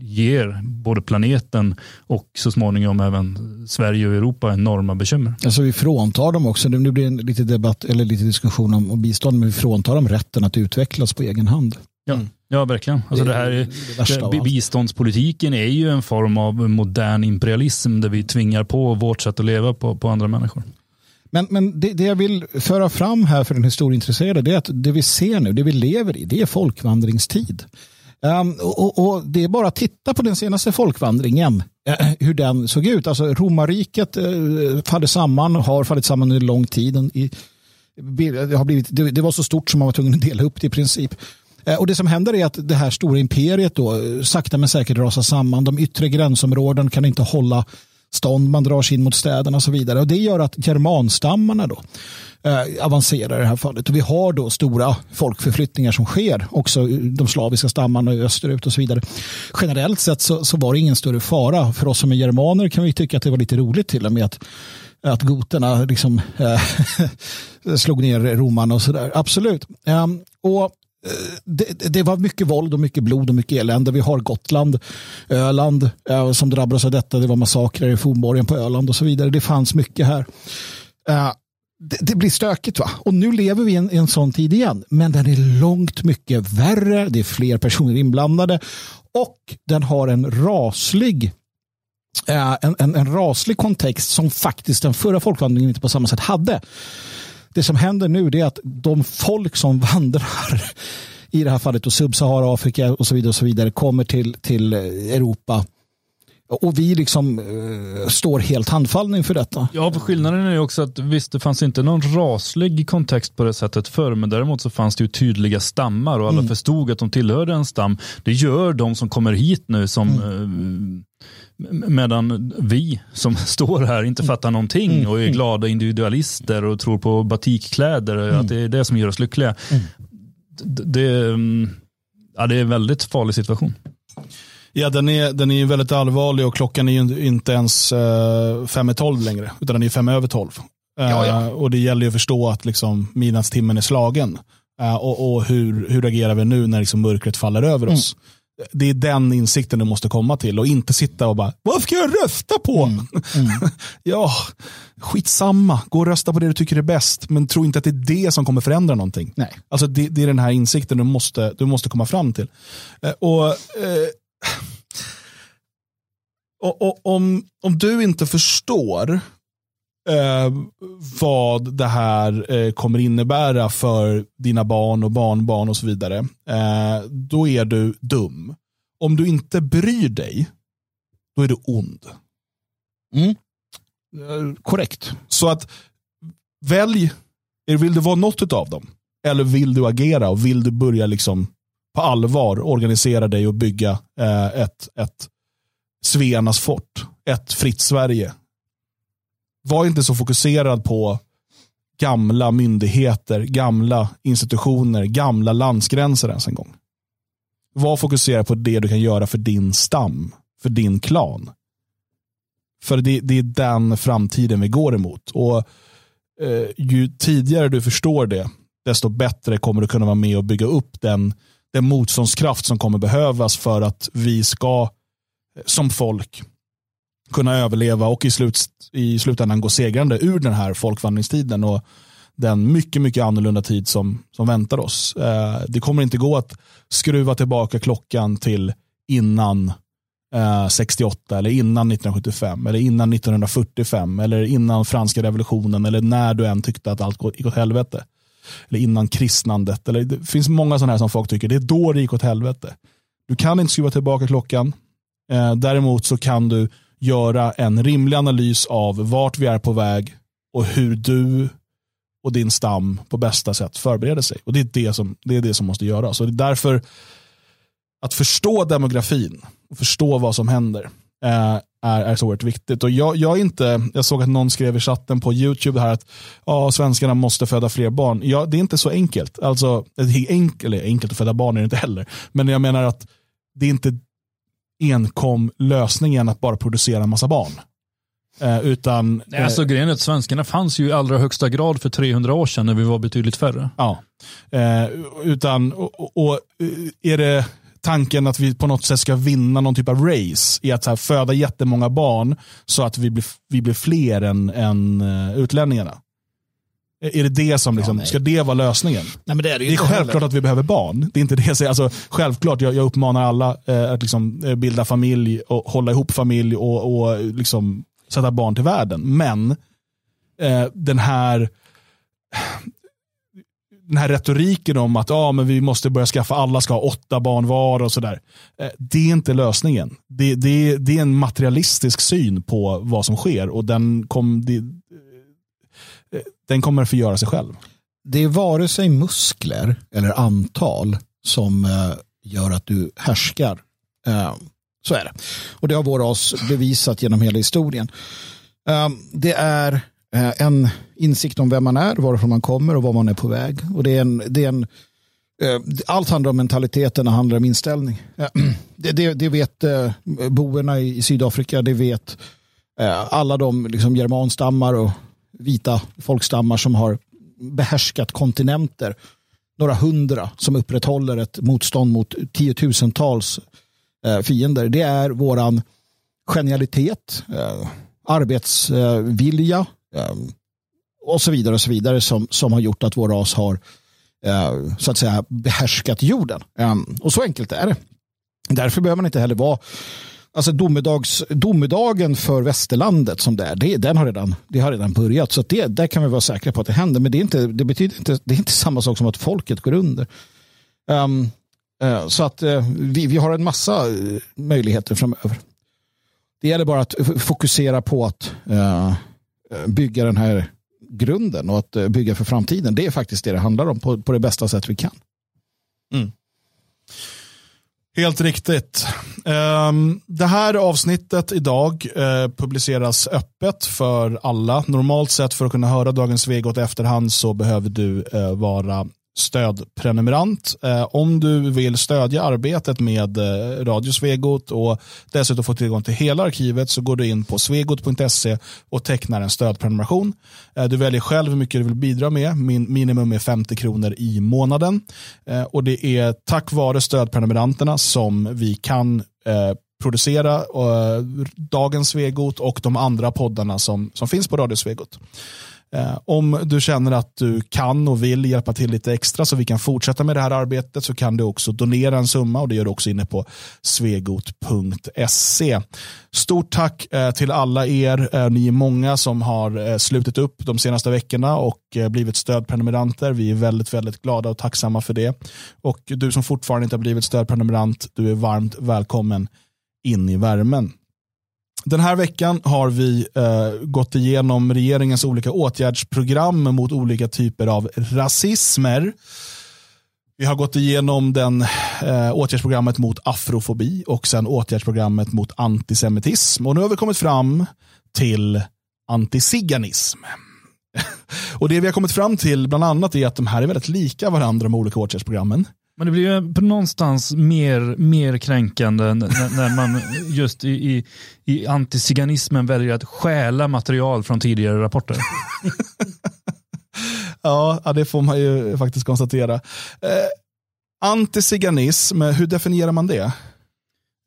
Speaker 3: ger både planeten och så småningom även Sverige och Europa enorma bekymmer.
Speaker 2: Alltså vi fråntar dem också, nu blir det en lite debatt eller lite diskussion om bistånd, men vi fråntar dem rätten att utvecklas på egen hand.
Speaker 3: Ja. Mm. Ja, verkligen. Alltså det, här, det det, biståndspolitiken är ju en form av modern imperialism där vi tvingar på vårt sätt att leva på, på andra människor.
Speaker 2: Men, men det, det, jag vill föra fram här för den historieintresserade det är att det vi ser nu, det vi lever i, det är folkvandringstid. Um, och, och, Det är bara att titta på den senaste folkvandringen, uh, hur den såg ut. Alltså romarriket uh, faller samman, har fallit samman under lång tid. I, det, har blivit, det, det, var så stort som man var tvungen att dela upp det i princip. Eh, och det som händer är att det här stora imperiet då eh, sakta men säkert rasar samman. De yttre gränsområden kan inte hålla stånd, man drar sig in mot städerna och så vidare. Och det gör att germanstammarna då eh, avancerar i det här fallet. Och vi har då stora folkförflyttningar som sker, också de slaviska stammarna österut och så vidare. Generellt sett så, så var det ingen större fara. För oss som är germaner kan vi tycka att det var lite roligt till och med att att goterna liksom, äh, slog ner romarna och sådär. Absolut. Um, och det, det, var mycket våld och mycket blod och mycket elände. Vi har Gotland, Öland eh, som drabbades av detta. Det var massakrer i fornborgen på Öland och så vidare. Det fanns mycket här. Eh, det, det, blir stökigt va? Och nu lever vi i en, en sån tid igen. Men den är långt mycket värre. Det är fler personer inblandade och den har en raslig eh, en, en, en raslig kontext som faktiskt den förra folkvandringen inte på samma sätt hade det som händer nu är att de folk som vandrar i det här fallet och Subsahara, Afrika och så vidare, och så vidare kommer till, till Europa och vi liksom uh, står helt handfallna inför detta.
Speaker 3: Ja, för skillnaden är ju också att visst, det fanns inte någon raslig kontext på det sättet förr, men däremot så fanns det ju tydliga stammar och alla mm. förstod att de tillhörde en stam. Det gör de som kommer hit nu som mm. uh, Medan vi som står här inte mm. fattar någonting mm. och är glada individualister och tror på batikkläder, mm. att det är det som gör oss lyckliga. Mm. Det, mm, ja, det är en väldigt farlig situation.
Speaker 1: Ja, den är, den är väldigt allvarlig och klockan är ju inte ens uh, fem i tolv längre, utan den är fem över tolv. Uh, ja, ja. Och det gäller ju att förstå att liksom, midnattstimmen är slagen. Uh, och, och hur, hur agerar vi nu när liksom mörkret faller över oss? Mm det är den insikten du måste komma till och inte sitta och bara, vad ska jag rösta på? Mm. Mm. ja, skitsamma, gå och rösta på det du tycker är bäst, men tro inte att det är det som kommer förändra någonting. Nej. Alltså det, det är den här insikten du måste, du måste komma fram till. Eh, och, eh, och, och om, om du inte förstår eh, vad det här eh, kommer innebära för dina barn och barnbarn och så vidare, eh, då är du dum. Om du inte bryr dig, då är du ond.
Speaker 2: Mm. Eh, korrekt.
Speaker 1: Så att välj, vill du vara något av dem? Eller vill du agera och vill du börja liksom på allvar organisera dig och bygga eh, ett, ett Svenas fort, ett fritt Sverige, var inte så fokuserad på gamla myndigheter, gamla institutioner, gamla landsgränser ens en gång. Var fokuserad på det du kan göra för din stam, för din klan. För det, det är den framtiden vi går emot. Och eh, ju tidigare du förstår det, desto bättre kommer du kunna vara med och bygga upp den, den motståndskraft som kommer behövas för att vi ska eh, som folk kunna överleva och i, slut, i slutändan gå segrande ur den här folkvandringstiden och den mycket, mycket annorlunda tid som, som väntar oss. Eh, det kommer inte gå att skruva tillbaka klockan till innan eh, 68 eller innan 1975 eller innan 1945 eller innan franska revolutionen eller när du än tyckte att allt gick åt helvete. Eller innan kristnandet. Eller, det finns många sådana här som folk tycker det är då det gick åt helvete. Du kan inte skruva tillbaka klockan. Eh, däremot så kan du göra en rimlig analys av vart vi är på väg och hur du och din stam på bästa sätt förbereder sig. Och Det är det som, det är det som måste göras. Och det är därför att förstå demografin och förstå vad som händer eh, är, är så oerhört viktigt. Och jag, jag, inte, jag såg att någon skrev i chatten på YouTube här att ja, svenskarna måste föda fler barn. Ja, det är inte så enkelt. Alltså, det är enkelt, enkelt att föda barn är det inte heller. Men jag menar att det är inte enkom lösningen att bara producera en massa barn. Eh, utan,
Speaker 3: Nej, alltså, eh, grejen är att svenskarna fanns ju i allra högsta grad för 300 år sedan när vi var betydligt färre.
Speaker 1: Ja, eh, utan och, och, är det tanken att vi på något sätt ska vinna någon typ av race i att här, föda jättemånga barn så att vi blir, vi blir fler än, än uh, utlänningarna? Är det det som, liksom, ja, ska det vara lösningen?
Speaker 2: Nej, det är, det
Speaker 1: det är självklart heller. att vi behöver barn. Det är inte det jag säger. Alltså, självklart, jag, jag uppmanar alla eh, att liksom, eh, bilda familj och hålla ihop familj och, och liksom, sätta barn till världen. Men eh, den här den här retoriken om att ah, men vi måste börja skaffa, alla ska ha åtta barn var och sådär. Eh, det är inte lösningen. Det, det, det är en materialistisk syn på vad som sker och den, kom, det, den kommer förgöra sig själv.
Speaker 2: Det är vare sig muskler eller antal som eh, gör att du härskar. Eh, så är det. Och det har vår ras bevisat genom hela historien. Eh, det är en insikt om vem man är, varifrån man kommer och var man är på väg. Och det är en, det är en, allt handlar om mentaliteten och handlar om inställning. Det, det, det vet boerna i Sydafrika, det vet alla de liksom, germanstammar och vita folkstammar som har behärskat kontinenter. Några hundra som upprätthåller ett motstånd mot tiotusentals eh, fiender. Det är våran genialitet, eh, arbetsvilja, eh, och så vidare och så vidare som, som har gjort att vår ras har så att säga behärskat jorden. Och så enkelt är det. Därför behöver man inte heller vara Alltså domedags, domedagen för västerlandet som det är, det, den har redan, det har redan börjat. Så det, där kan vi vara säkra på att det händer. Men det, är inte, det betyder inte, det är inte samma sak som att folket går under. Um, uh, så att uh, vi, vi har en massa eh, möjligheter framöver. Det gäller bara att fokusera på att uh, bygga den här grunden och att bygga för framtiden. Det är faktiskt det det handlar om på, på det bästa sätt vi kan.
Speaker 1: Mm. Helt riktigt. Ehm, det här avsnittet idag eh, publiceras öppet för alla. Normalt sett för att kunna höra dagens Svegot efterhand så behöver du eh, vara stödprenumerant. Eh, om du vill stödja arbetet med eh, Radio Svegot och dessutom få tillgång till hela arkivet så går du in på svegot.se och tecknar en stödprenumeration. Eh, du väljer själv hur mycket du vill bidra med. Min minimum är 50 kronor i månaden. Och det är tack vare stödprenumeranterna som vi kan producera dagens Svegot och de andra poddarna som, som finns på Radio Svegot. Eh, om du känner att du kan och vill hjälpa till lite extra så vi kan fortsätta med det här arbetet så kan du också donera en summa och det gör du också inne på svegot.se. Stort tack eh, till alla er. Eh, ni är många som har slutit upp de senaste veckorna och blivit stödprenumeranter. Vi är väldigt, väldigt glada och tacksamma för det. Och du som fortfarande inte har blivit stödprenumerant, du är varmt välkommen in i värmen. Den här veckan har vi eh, gått igenom regeringens olika åtgärdsprogram mot olika typer av rasismer. Vi har gått igenom den, eh, åtgärdsprogrammet mot afrofobi och sen åtgärdsprogrammet mot antisemitism. Och nu har vi kommit fram till antiziganism. och det vi har kommit fram till bland annat är att de här är väldigt lika varandra, de olika åtgärdsprogrammen.
Speaker 3: Men det blir ju någonstans mer, mer kränkande när, när man just i, i, i antiziganismen väljer att stjäla material från tidigare rapporter.
Speaker 1: Ja, det får man ju faktiskt konstatera. Eh, Antiziganism, hur definierar man det?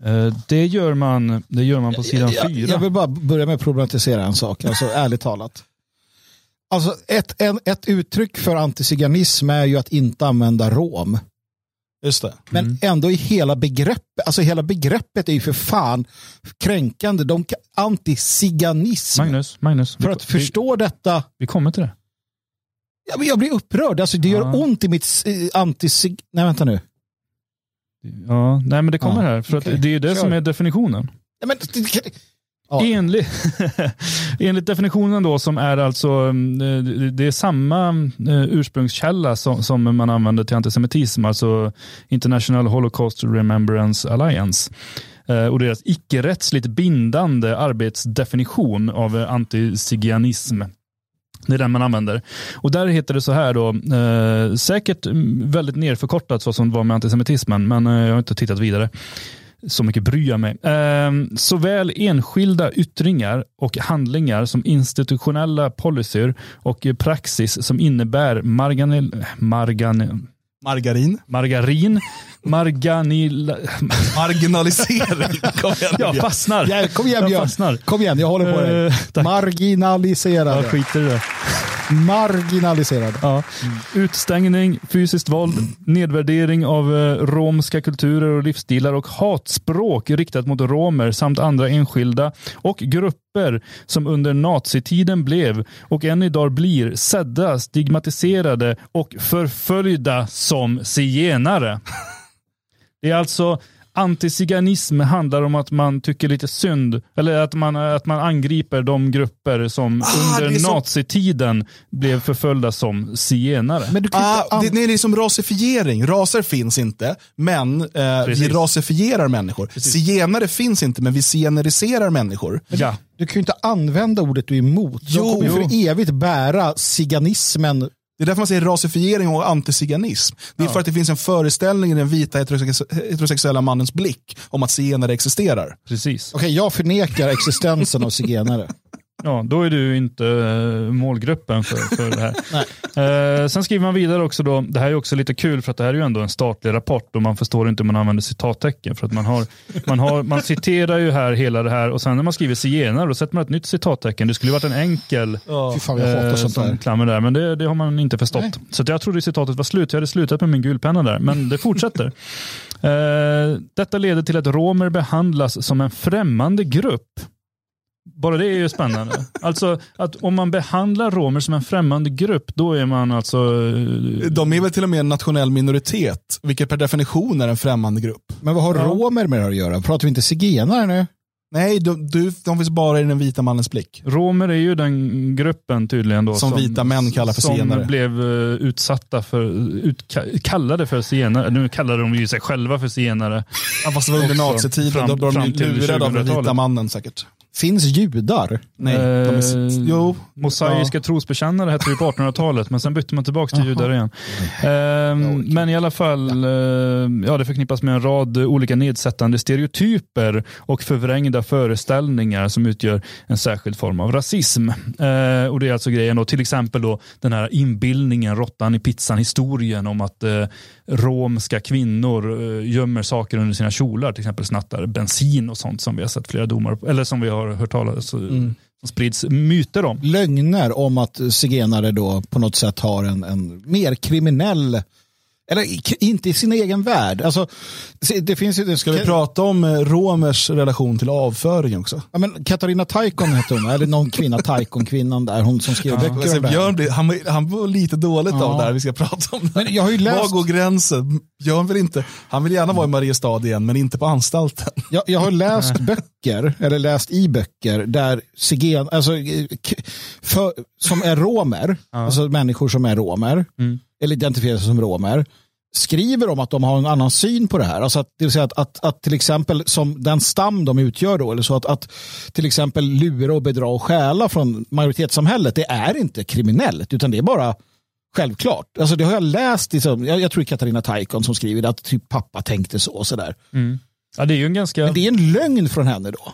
Speaker 3: Eh, det, gör man, det gör man på sidan
Speaker 2: jag,
Speaker 3: fyra.
Speaker 2: jag vill bara börja med att problematisera en sak, alltså ärligt talat. Alltså ett, en, ett uttryck för antiziganism är ju att inte använda rom.
Speaker 1: Just det.
Speaker 2: Men ändå i hela begreppet, alltså hela begreppet är ju för fan kränkande. De, antiziganism.
Speaker 3: Magnus, Magnus.
Speaker 2: För
Speaker 3: vi,
Speaker 2: att förstå detta,
Speaker 3: vi, vi kommer till det.
Speaker 2: ja, men jag blir upprörd. Alltså, det gör
Speaker 3: Ja.
Speaker 2: ont i mitt eh, antisig... Nej, vänta nu.
Speaker 3: Ja, nej men det kommer
Speaker 2: Ja,
Speaker 3: här. För att det är ju det
Speaker 2: Kör.
Speaker 3: som är definitionen.
Speaker 2: Nej, men, Ja.
Speaker 3: Enligt, enligt definitionen då som är alltså, mm, eh, det- är samma eh, ursprungskälla som, som man använder till antisemitism, alltså International Holocaust Remembrance Alliance. Eh, och deras icke-rättsligt bindande arbetsdefinition av eh, antiziganism. Det är den man använder. Och där heter det så här då, eh, säkert mm, väldigt nerförkortat så som det var med antisemitismen, men eh, jag har inte tittat vidare. Så mycket bryr jag mig. Eh, såväl enskilda yttringar och handlingar som institutionella policyer och eh, praxis som innebär marganil, margan,
Speaker 1: Margarin.
Speaker 3: margarin, marganil...
Speaker 1: Marginalisering. Kom igen.
Speaker 3: Jag fastnar.
Speaker 2: Ja, kom igen
Speaker 3: Jag
Speaker 2: Björn.
Speaker 3: fastnar.
Speaker 2: Kom igen, jag håller på dig.
Speaker 3: Eh, tack.
Speaker 2: Marginaliserade.
Speaker 3: Jag skiter i det.
Speaker 2: Marginaliserad.
Speaker 3: Ja. Utstängning, fysiskt våld, nedvärdering av eh, romska kulturer och livsstilar och hatspråk riktat mot romer samt andra enskilda och grupper som under nazitiden blev och än idag blir sedda, stigmatiserade och förföljda som zigenare. Det är alltså Antiziganism handlar om att man tycker lite synd, eller att man, att man angriper de grupper som
Speaker 1: Ah,
Speaker 3: under
Speaker 1: som-
Speaker 3: nazitiden blev förföljda som zigenare.
Speaker 2: Men du kan
Speaker 1: Ah,
Speaker 2: inte
Speaker 1: det, nej, det är som rasifiering. Raser finns inte, men eh, vi rasifierar människor. Zigenare finns inte, men vi zigeneriserar människor.
Speaker 3: Ja.
Speaker 2: Du kan ju inte använda ordet du är emot. De
Speaker 1: Jo.
Speaker 2: kommer ju för evigt bära ziganismen.
Speaker 1: Det är därför man säger rasifiering och antiziganism. Det är för att det finns en föreställning i den vita heterosex- heterosexuella mannens blick om att zigenare existerar.
Speaker 3: Precis.
Speaker 2: Okej, jag förnekar existensen av zigenare.
Speaker 3: Ja, då är du inte eh, målgruppen för, för det här. eh, sen skriver man vidare också då, det här är också lite kul för att det här är ju ändå en statlig rapport och man förstår inte hur man använder citattecken för att man har, man har, man citerar ju här hela det här och sen när man skriver zigenare då sätter man ett nytt citattecken. Det skulle ju varit en enkel
Speaker 2: fan, hatar
Speaker 3: eh,
Speaker 2: sånt
Speaker 3: som
Speaker 2: där.
Speaker 3: klammer där, men det, det har man inte förstått. Så att jag trodde citatet var slut. Jag hade slutat med min gulpenna där, men det fortsätter. eh, detta leder till att romer behandlas som en främmande grupp. Bara det är ju spännande. Alltså att om man behandlar romer som en främmande grupp, då är man alltså... eh,
Speaker 1: De är väl till och med en nationell minoritet, vilket per definition är en främmande grupp.
Speaker 2: Men vad har romer med det att göra? Pratar vi inte zigenare nu?
Speaker 1: Nej, de, du, de finns bara i den vita mannens blick.
Speaker 3: Romer är ju den gruppen tydligen då.
Speaker 1: Som vita män kallar för
Speaker 3: som
Speaker 1: zigenare.
Speaker 3: blev eh, utsatta för, ut, kallade för zigenare. Nu kallar de ju sig själva för zigenare.
Speaker 1: Ja, fast det var under nazitiden, då
Speaker 3: fram
Speaker 1: de lurade av den
Speaker 3: 2000-talet.
Speaker 1: vita mannen säkert.
Speaker 2: Finns judar?
Speaker 1: Nej, de är,
Speaker 3: Eh,
Speaker 1: jo,
Speaker 3: Mosaiska trosbekännare hette det på 1800-talet, men sen bytte man tillbaka till judar igen. Ehm, men i alla fall, eh, ja, det förknippas med en rad olika nedsättande stereotyper och förvrängda föreställningar som utgör en särskild form av rasism. Eh, och det är alltså grejen då, till exempel då den här inbildningen, råttan i pizzan, historien om att eh, romska kvinnor eh, gömmer saker under sina kjolar, till exempel snattar bensin och sånt som vi har sett flera domar eller som vi har hört talas som sprids myter om.
Speaker 2: Lögner om att zigenare då på något sätt har en, en mer kriminell eller inte i sin egen värld. Alltså, det finns ju,
Speaker 1: ska vi prata om eh, romers relation till avföring också?
Speaker 2: Ja, men Katarina Taikon hette hon, eller någon kvinna, Taikon-kvinnan där, hon som skrev böcker
Speaker 1: Alltså. Björn, blir- han, han var lite dåligt
Speaker 2: Ja.
Speaker 1: av det här vi ska prata om.
Speaker 2: Men jag har ju läst-
Speaker 1: Var går gränsen? Björn vill inte, han vill gärna vara i Mariestad igen, men inte på anstalten.
Speaker 2: Jag, jag har läst böcker, eller läst i böcker, där zigen, alltså, k- för, som är romer, alltså människor som är romer, eller identifierar sig som romer, skriver om att de har en annan syn på det här. Alltså att, det vill säga att, att, att till exempel som den stam de utgör då, eller så att, att till exempel lura och bedra och stjäla från majoritetssamhället, det är inte kriminellt, utan det är bara självklart. Alltså det har jag läst, liksom, jag, jag tror Katarina Taikon som skriver det, att typ pappa tänkte så och sådär.
Speaker 3: Ja, det är ju en ganska...
Speaker 2: Men det är en lögn från henne då.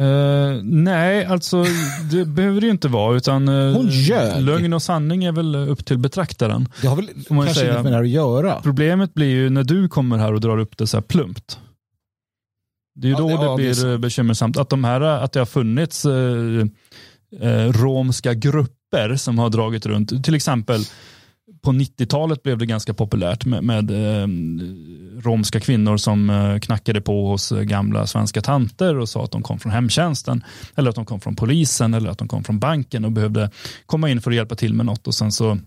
Speaker 3: Eh, nej, alltså det behöver det ju inte vara. Utan, eh,
Speaker 2: Hon ljög.
Speaker 3: Lögn och sanning är väl upp till betraktaren.
Speaker 2: Det har väl kanske
Speaker 3: säga.
Speaker 2: inget med det här att göra.
Speaker 3: Problemet blir ju när du kommer här och drar upp det så här plumpt. Det är ju
Speaker 2: Ja,
Speaker 3: då
Speaker 2: det-
Speaker 3: det,
Speaker 2: ja,
Speaker 3: blir
Speaker 2: sant.
Speaker 3: eh, bekymmersamt. Att, de här, att det har funnits eh, romska grupper som har dragit runt. Till exempel på 90-talet blev det ganska populärt med, med eh, romska kvinnor som eh, knackade på hos eh, gamla svenska tanter och sa att de kom från hemtjänsten eller att de kom från polisen eller att de kom från banken och behövde komma in för att hjälpa till med något och sen så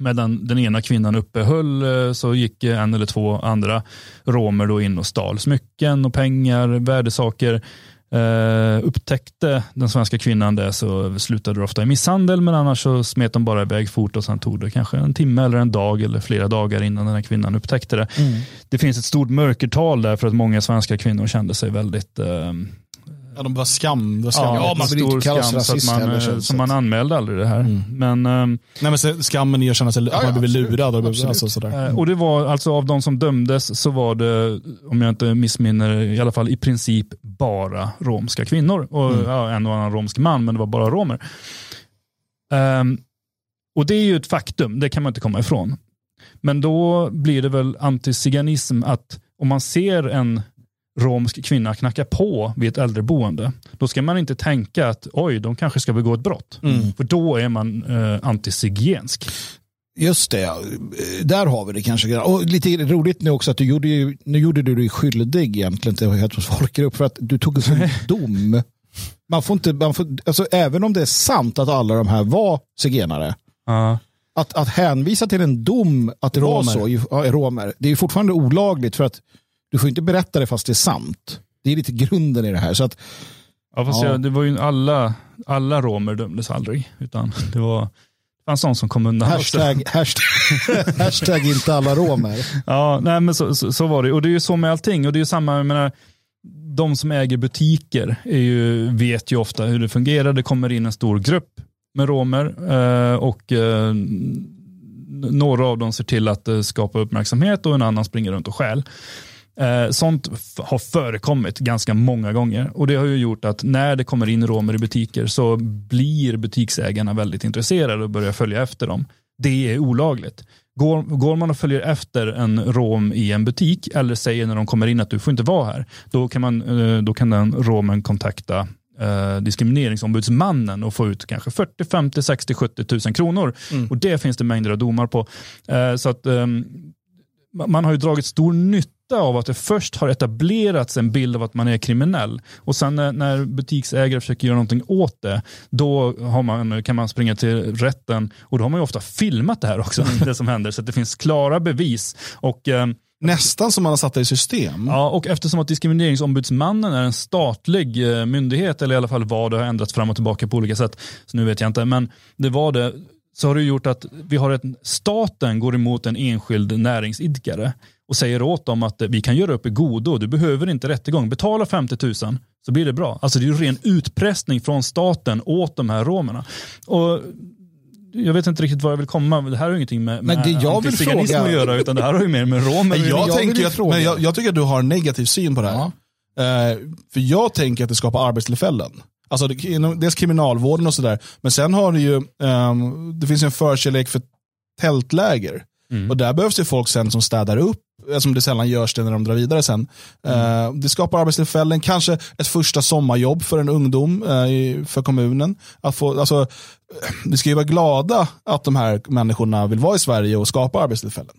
Speaker 3: medan den ena kvinnan uppehöll eh, så gick eh, en eller två andra romer då in och stal smycken och pengar, värdesaker. Eh, upptäckte den svenska kvinnan det så slutade det ofta i misshandel men annars så smet de bara iväg fort och sen tog det kanske en timme eller en dag eller flera dagar innan den här kvinnan upptäckte det. Det finns ett stort mörkertal där för att många svenska kvinnor kände sig väldigt eh,
Speaker 1: Ja, de var skam. Det var skam.
Speaker 3: ja,
Speaker 2: man vill inte kallas
Speaker 3: skam så att
Speaker 2: rasist
Speaker 3: man,
Speaker 2: heller,
Speaker 3: eh, så
Speaker 2: det.
Speaker 3: man anmälde aldrig det här. Men ehm,
Speaker 1: Nej, men skammen i att känna sig, att
Speaker 2: ja,
Speaker 1: man blivit
Speaker 2: absolut.
Speaker 1: lurad. Och,
Speaker 2: Absolut.
Speaker 1: alltså, sådär.
Speaker 3: Eh, Och det var alltså av de som dömdes så var det, om jag inte missminner, i alla fall i princip bara romska kvinnor. Och ja, en och annan romsk man, men det var bara romer. Ehm, och det är ju ett faktum, det kan man inte komma ifrån. Men då blir det väl antiziganism att om man ser en romsk kvinna knacka på vid ett äldreboende, då ska man inte tänka att oj, de kanske ska begå ett brott. För då är man eh, antizigensk.
Speaker 2: Just det, där har vi det kanske. Och lite roligt nu också att du gjorde, ju, nu gjorde du dig skyldig egentligen till Heteros folkgrupp för att du tog en dom. Man får inte, man får, alltså, även om det är sant att alla de här var zigenare, att, att hänvisa till en dom att det var
Speaker 1: Romer.
Speaker 2: så, ju- ja, romer, det är fortfarande olagligt för att du får inte berätta det fast det är sant. Det är lite grunden i det här. Så att,
Speaker 3: Ja, fast
Speaker 2: Ja.
Speaker 3: Jag, det var ju alla, alla romer dömdes aldrig. Utan det var fanns någon som kom undan.
Speaker 2: hashtag, hashtag, hashtag inte alla romer.
Speaker 3: Ja, nej, men så, så, så var det. Och det är ju så med allting. Och det är ju samma, jag menar, de som äger butiker är ju, vet ju ofta hur det fungerar. Det kommer in en stor grupp med romer eh, och eh, några av dem ser till att eh, skapa uppmärksamhet och en annan springer runt och stjäl. Eh, sånt har förekommit ganska många gånger och det har ju gjort att när det kommer in romer i butiker så blir butiksägarna väldigt intresserade och börjar följa efter dem. Det är olagligt. Går, går man och följer efter en rom i en butik eller säger när de kommer in att du får inte vara här, då kan, man, eh, då kan den romen kontakta eh, diskrimineringsombudsmannen och få ut kanske 40, 50, 60, 70 tusen kronor. Och det finns det mängder av domar på. Eh, så att ma- man har ju dragit stor nytta av att det först har etablerats en bild av att man är kriminell. Och sen när, butiksägare försöker göra någonting åt det, då har man, kan man springa till rätten. Och då har man ju ofta filmat det här också, det som händer, så att det finns klara bevis. Och, ehm,
Speaker 1: Nästan som man har satt det i system.
Speaker 3: Ja, och eftersom att diskrimineringsombudsmannen är en statlig eh, myndighet, eller i alla fall var det, har ändrats fram och tillbaka på olika sätt, så nu vet jag inte, men det var det, så har det gjort att vi har ett, staten går emot en enskild näringsidkare och säger åt dem att vi kan göra upp i godo, du behöver inte rättegång, betala 50 000 så blir det bra. Alltså det är ju ren utpressning från staten åt de här romerna. Och jag vet inte riktigt var jag vill komma, det här har ju ingenting med, med
Speaker 2: det jag vill fråga-
Speaker 3: att göra, utan det här har ju mer med romer
Speaker 1: jag,
Speaker 2: jag
Speaker 1: tänker
Speaker 2: ju
Speaker 1: att, men jag, jag tycker att du har en negativ syn på det här. Eh, för jag tänker att det skapar arbetstillfällen. Alltså det, inom, dels kriminalvården och sådär. Men sen har du ju, ehm, det finns ju en förkärlek för tältläger. Och där behövs det folk sen som städar upp, som det sällan görs det när de drar vidare sen. Eh, det skapar arbetstillfällen, kanske ett första sommarjobb för en ungdom eh, i- för kommunen. Att få, alltså, vi ska ju vara glada att de här människorna vill vara i Sverige och skapa arbetstillfällen.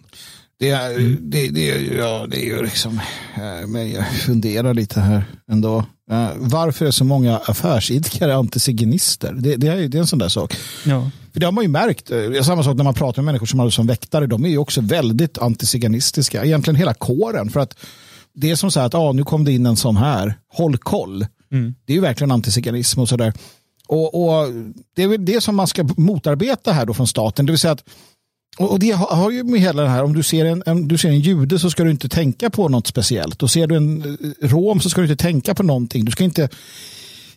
Speaker 2: Det är, det, det, ja, det är ju liksom, eh, men jag funderar lite här ändå. Varför är så många affärsidkare antiziganister? Det, det, är, det är en sån där sak.
Speaker 3: Ja.
Speaker 2: För det har man ju märkt, eh, samma sak när man pratar med människor som har som väktare, de är ju också väldigt antiziganistiska, egentligen hela kåren. För att det är som så här att ah, nu kom det in en sån här, håll koll. Det är ju verkligen antiziganism och sådär. Och, och det är väl det som man ska motarbeta här då från staten, det vill säga att och det har ju med hela det här, om du ser en, om du ser en jude så ska du inte tänka på något speciellt. Och ser du en eh, rom så ska du inte tänka på någonting. Du ska inte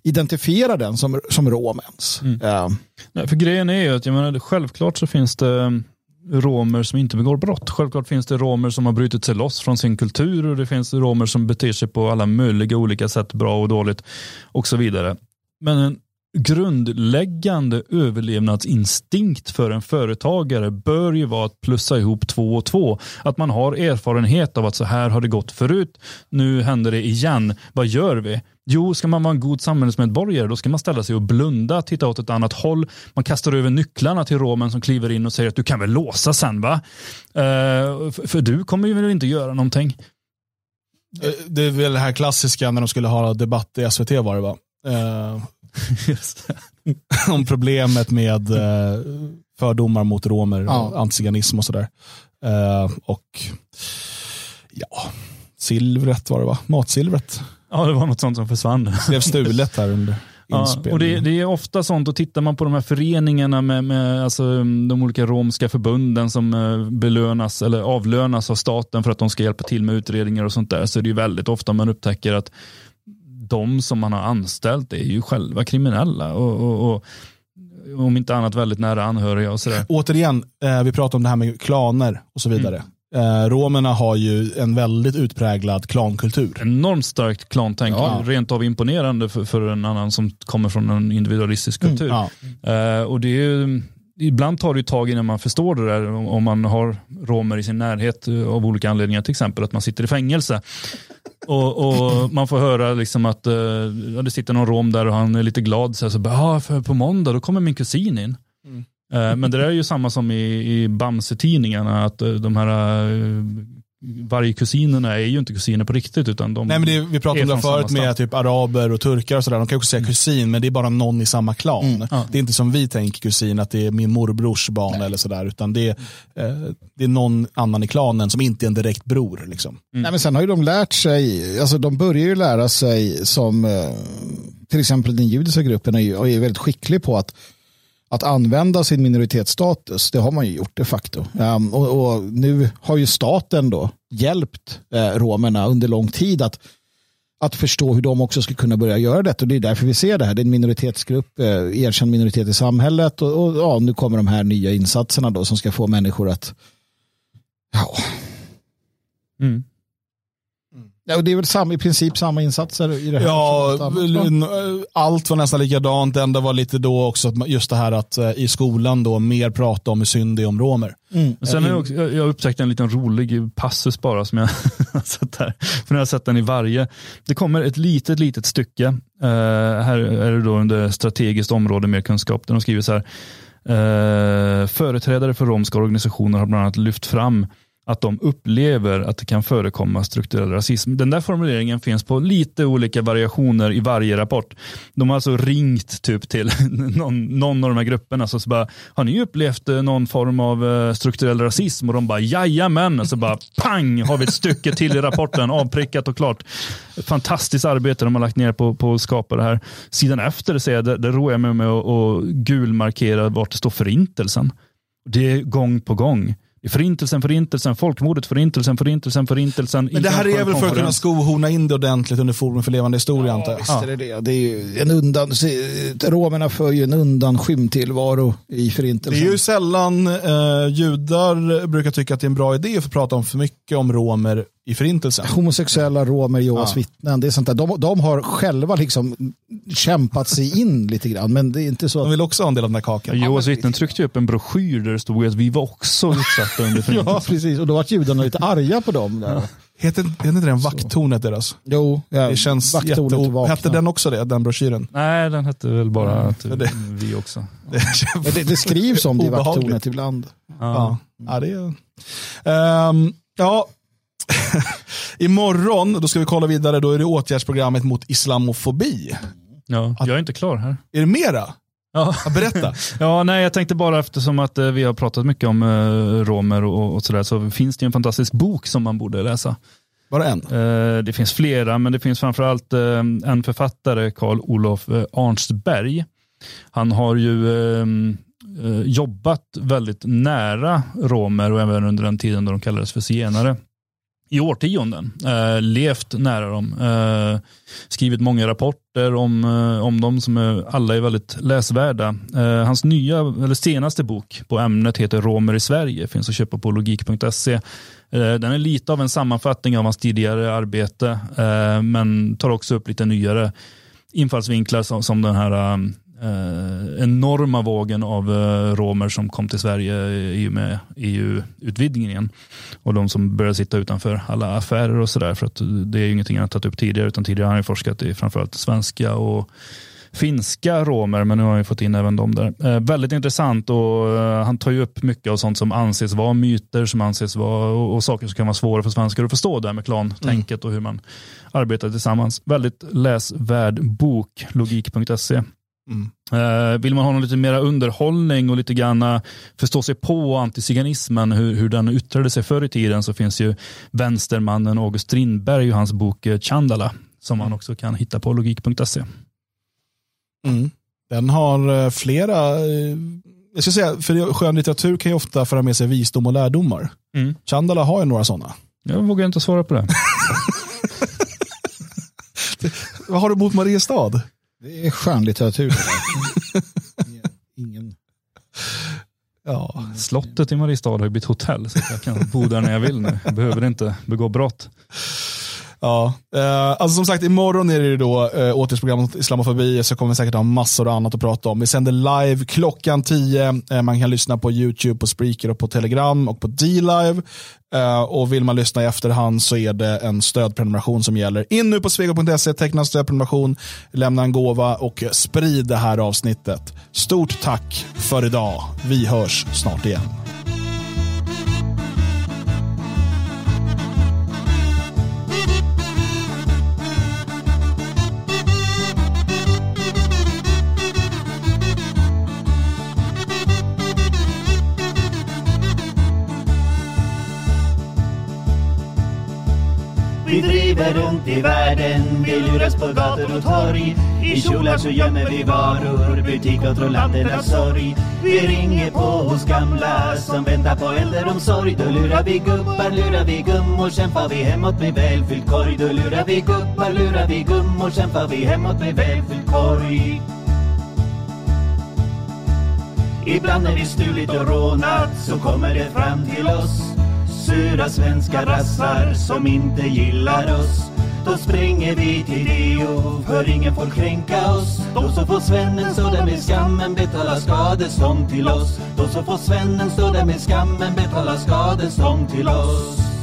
Speaker 2: identifiera den som, som rom ens. Ja.
Speaker 3: Nej, för grejen är ju att jag menar, självklart så finns det romer som inte begår brott. Självklart finns det romer som har brutit sig loss från sin kultur och det finns romer som beter sig på alla möjliga olika sätt, bra och dåligt och så vidare. Men en grundläggande överlevnadsinstinkt för en företagare bör ju vara att plussa ihop två och två. Att man har erfarenhet av att så här har det gått förut, nu händer det igen. Vad gör vi? Jo, ska man vara en god samhällsmedborgare då ska man ställa sig och blunda, titta åt ett annat håll. Man kastar över nycklarna till romen som kliver in och säger att du kan väl låsa sen va? Uh, för du kommer ju väl inte göra någonting.
Speaker 1: Eh, det är väl det här klassiska när de skulle ha debatt i SVT var det va? Uh, om problemet med uh, fördomar mot romer, ja. antiziganism och sådär. Uh, och ja, silvret var det va? Matsilvret.
Speaker 3: Ja, det var något sånt som försvann. Det
Speaker 1: blev stulet här under
Speaker 3: Ja, och det, det, är ofta sånt, och tittar man på de här föreningarna med, med alltså, de olika romska förbunden som eh, belönas eller avlönas av staten för att de ska hjälpa till med utredningar och sånt där, så är det ju väldigt ofta man upptäcker att de som man har anställt är ju själva kriminella. och, och, och om inte annat väldigt nära anhöriga och sådär.
Speaker 1: Återigen, eh, vi pratar om det här med klaner och så vidare. Mm. Eh, romerna har ju en väldigt utpräglad klankultur.
Speaker 3: Enormt starkt klantänk, ja. rent av imponerande för, för, en annan som kommer från en individualistisk mm, kultur. Mm, ja. uh, och det är Ibland tar det tag innan man förstår det där om man har romer i sin närhet eh, av olika anledningar, till exempel att man sitter i fängelse. Och, och man får höra liksom att uh, det sitter någon rom där och han är lite glad, så, här, så bara, för på måndag då kommer min kusin in. Mm. Eh, men det är ju samma som i, i Bamse-tidningarna, att eh, de här eh, varje kusinerna är ju inte kusiner på riktigt. Utan de
Speaker 1: Nej, men det, vi pratade om det förut med typ araber och turkar och sådär. De kan också säga mm. kusin, men det är bara någon i samma klan. Mm. Ja. Det är inte som vi tänker kusin, att det är min morbrors barn Nej. eller sådär. Utan det är, eh, det är någon annan i klanen som inte är en direkt bror. Liksom.
Speaker 2: Mm. Nej, men sen har ju de lärt sig, alltså de börjar ju lära sig som eh, till exempel den judiska gruppen är ju är väldigt skicklig på att att använda sin minoritetsstatus, det har man ju gjort de facto. Um, och, och, nu har ju staten då hjälpt eh, romerna under lång tid att, att förstå hur de också ska kunna börja göra det. Och det är därför vi ser det här. Det är en minoritetsgrupp, eh, erkänd minoritet i samhället och, och, ja, nu kommer de här nya insatserna då som ska få människor att ja. Mm. Ja, och det är väl samma, i princip samma insatser i det här?
Speaker 1: Ja, allt var nästan likadant. Det enda var lite då också just det här att eh, i skolan då mer prata om hur synd det är om romer.
Speaker 3: Mm. Sen har jag, också, jag upptäckt en liten rolig passus bara som jag har sett här. För jag har sett den i varje. Det kommer ett litet, litet stycke. Uh, här är det då under strategiskt område med kunskap. Där de skriver så här. Uh, företrädare för romska organisationer har bland annat lyft fram att de upplever att det kan förekomma strukturell rasism. Den där formuleringen finns på lite olika variationer i varje rapport. De har alltså ringt typ till någon, någon av de här grupperna så, så bara, har ni upplevt eh, någon form av eh, strukturell rasism? Och de bara, jajamän, och så bara pang har vi ett stycke till i rapporten, avprickat och klart. Fantastiskt arbete de har lagt ner på, på att skapa det här. Sidan efter ser jag, där, där roar jag mig med att gulmarkera vart det står förintelsen. Det är gång på gång. Förintelsen, förintelsen, folkmordet, förintelsen, förintelsen, förintelsen.
Speaker 1: Men det här är väl för att kunna skohorna in det ordentligt under Forum för levande historia ja, antar jag.
Speaker 2: Visst är det det. det är ju en undan, romerna för ju en undanskymd tillvaro i förintelsen.
Speaker 1: Det är ju sällan eh, judar brukar tycka att det är en bra idé att få prata om för mycket om romer i förintelsen.
Speaker 2: Homosexuella, romer, Jehovas ja. vittnen. Det är sånt där. De, de, har själva liksom kämpat sig in lite grann. Men det är inte så
Speaker 1: att... De vill också ha en del av den här kakan.
Speaker 3: Ja, Jehovas vittnen tryckte upp en broschyr där det stod att vi var också utsatta under förintelsen.
Speaker 2: ja, precis. Och då var judarna lite arga på dem. Där. Ja.
Speaker 1: Heter, heter inte den vakttornet deras?
Speaker 2: Jo,
Speaker 1: ja, det känns jätte... Hette den också det, den broschyren?
Speaker 3: Nej, den hette väl bara typ, det, vi också.
Speaker 2: Det, det, det skrivs om det i vakttornet ibland.
Speaker 1: Ja, ja. ja det är... Um, ja, Imorgon, då ska vi kolla vidare, då är det åtgärdsprogrammet mot islamofobi.
Speaker 3: Ja, jag är inte klar här.
Speaker 1: Är det mera? Ja. Berätta.
Speaker 3: ja, nej, jag tänkte bara eftersom att eh, vi har pratat mycket om eh, romer och, och sådär så finns det en fantastisk bok som man borde läsa.
Speaker 1: Bara en?
Speaker 3: Eh, det finns flera, men det finns framförallt eh, en författare, Karl Olof eh, Arnsberg. Han har ju eh, jobbat väldigt nära romer och även under den tiden då de kallades för zigenare i årtionden. Eh, levt nära dem. Eh, skrivit många rapporter om, eh, om dem som är, alla är väldigt läsvärda. Eh, hans nya, eller senaste bok på ämnet heter Romer i Sverige. Finns att köpa på logik.se. Eh, den är lite av en sammanfattning av hans tidigare arbete eh, men tar också upp lite nyare infallsvinklar som, som den här eh, eh, enorma vågen av eh, romer som kom till Sverige i och med EU-utvidgningen. Och de som började sitta utanför alla affärer och sådär. För att det är ju ingenting han tagit upp tidigare, utan tidigare har han forskat i framförallt svenska och finska romer, men nu har han fått in även dem där. Eh, väldigt intressant och eh, han tar ju upp mycket av sånt som anses vara myter, som anses vara och, och saker som kan vara svåra för svenskar att förstå där med klantänket mm. och hur man arbetar tillsammans. Väldigt läsvärd bok, logik.se. Mm. Uh, vill man ha någon lite mer underhållning och lite grann förstå sig på antiziganismen, hur, hur den yttrade sig förr i tiden, så finns ju vänstermannen August Strindberg och hans bok eh, Chandala, som man också kan hitta på logik.se.
Speaker 1: Mm. Den har eh, flera, jag ska säga, för skönlitteratur kan ju ofta föra med sig visdom och lärdomar. Mm. Chandala har ju några sådana.
Speaker 3: Jag vågar inte svara på det.
Speaker 1: Vad har du mot Mariestad?
Speaker 2: Det är skönlitteratur. Ingen.
Speaker 3: Ja, slottet i Mariestad har ju blivit hotell så jag kan bo där när jag vill nu. Jag behöver inte begå brott.
Speaker 1: Ja, eh, alltså som sagt imorgon är det ju då eh, återhetsprogrammet islamofobi så kommer vi säkert ha massor av annat att prata om. Vi sänder live klockan 10. Eh, man kan lyssna på YouTube, på Spreaker och på Telegram och på D-Live. Eh, och vill man lyssna i efterhand så är det en stödprenumeration som gäller. In nu på svego.se, teckna en stödprenumeration, lämna en gåva och sprid det här avsnittet. Stort tack för idag. Vi hörs snart igen.
Speaker 6: Vi driver runt i världen, vi luras på gator och torg. I kjolar så gömmer vi varor, butik och trollanternas sorg. Vi ringer på hos gamla som väntar på äldreomsorg. Då lurar vi gubbar, lurar vi gummor, sen far vi hemåt med välfylld korg. Då lurar vi gubbar, lurar vi gummor, sen far vi hemåt med välfylld korg. Ibland när vi stulit och rånat så kommer det fram till oss sura svenska rassar som inte gillar oss. Då springer vi till Dio för ingen får kränka oss. Då så får svennen stå där med skammen betala skadestånd till oss. Då så får svennen stå där med skammen betala skadestånd till oss.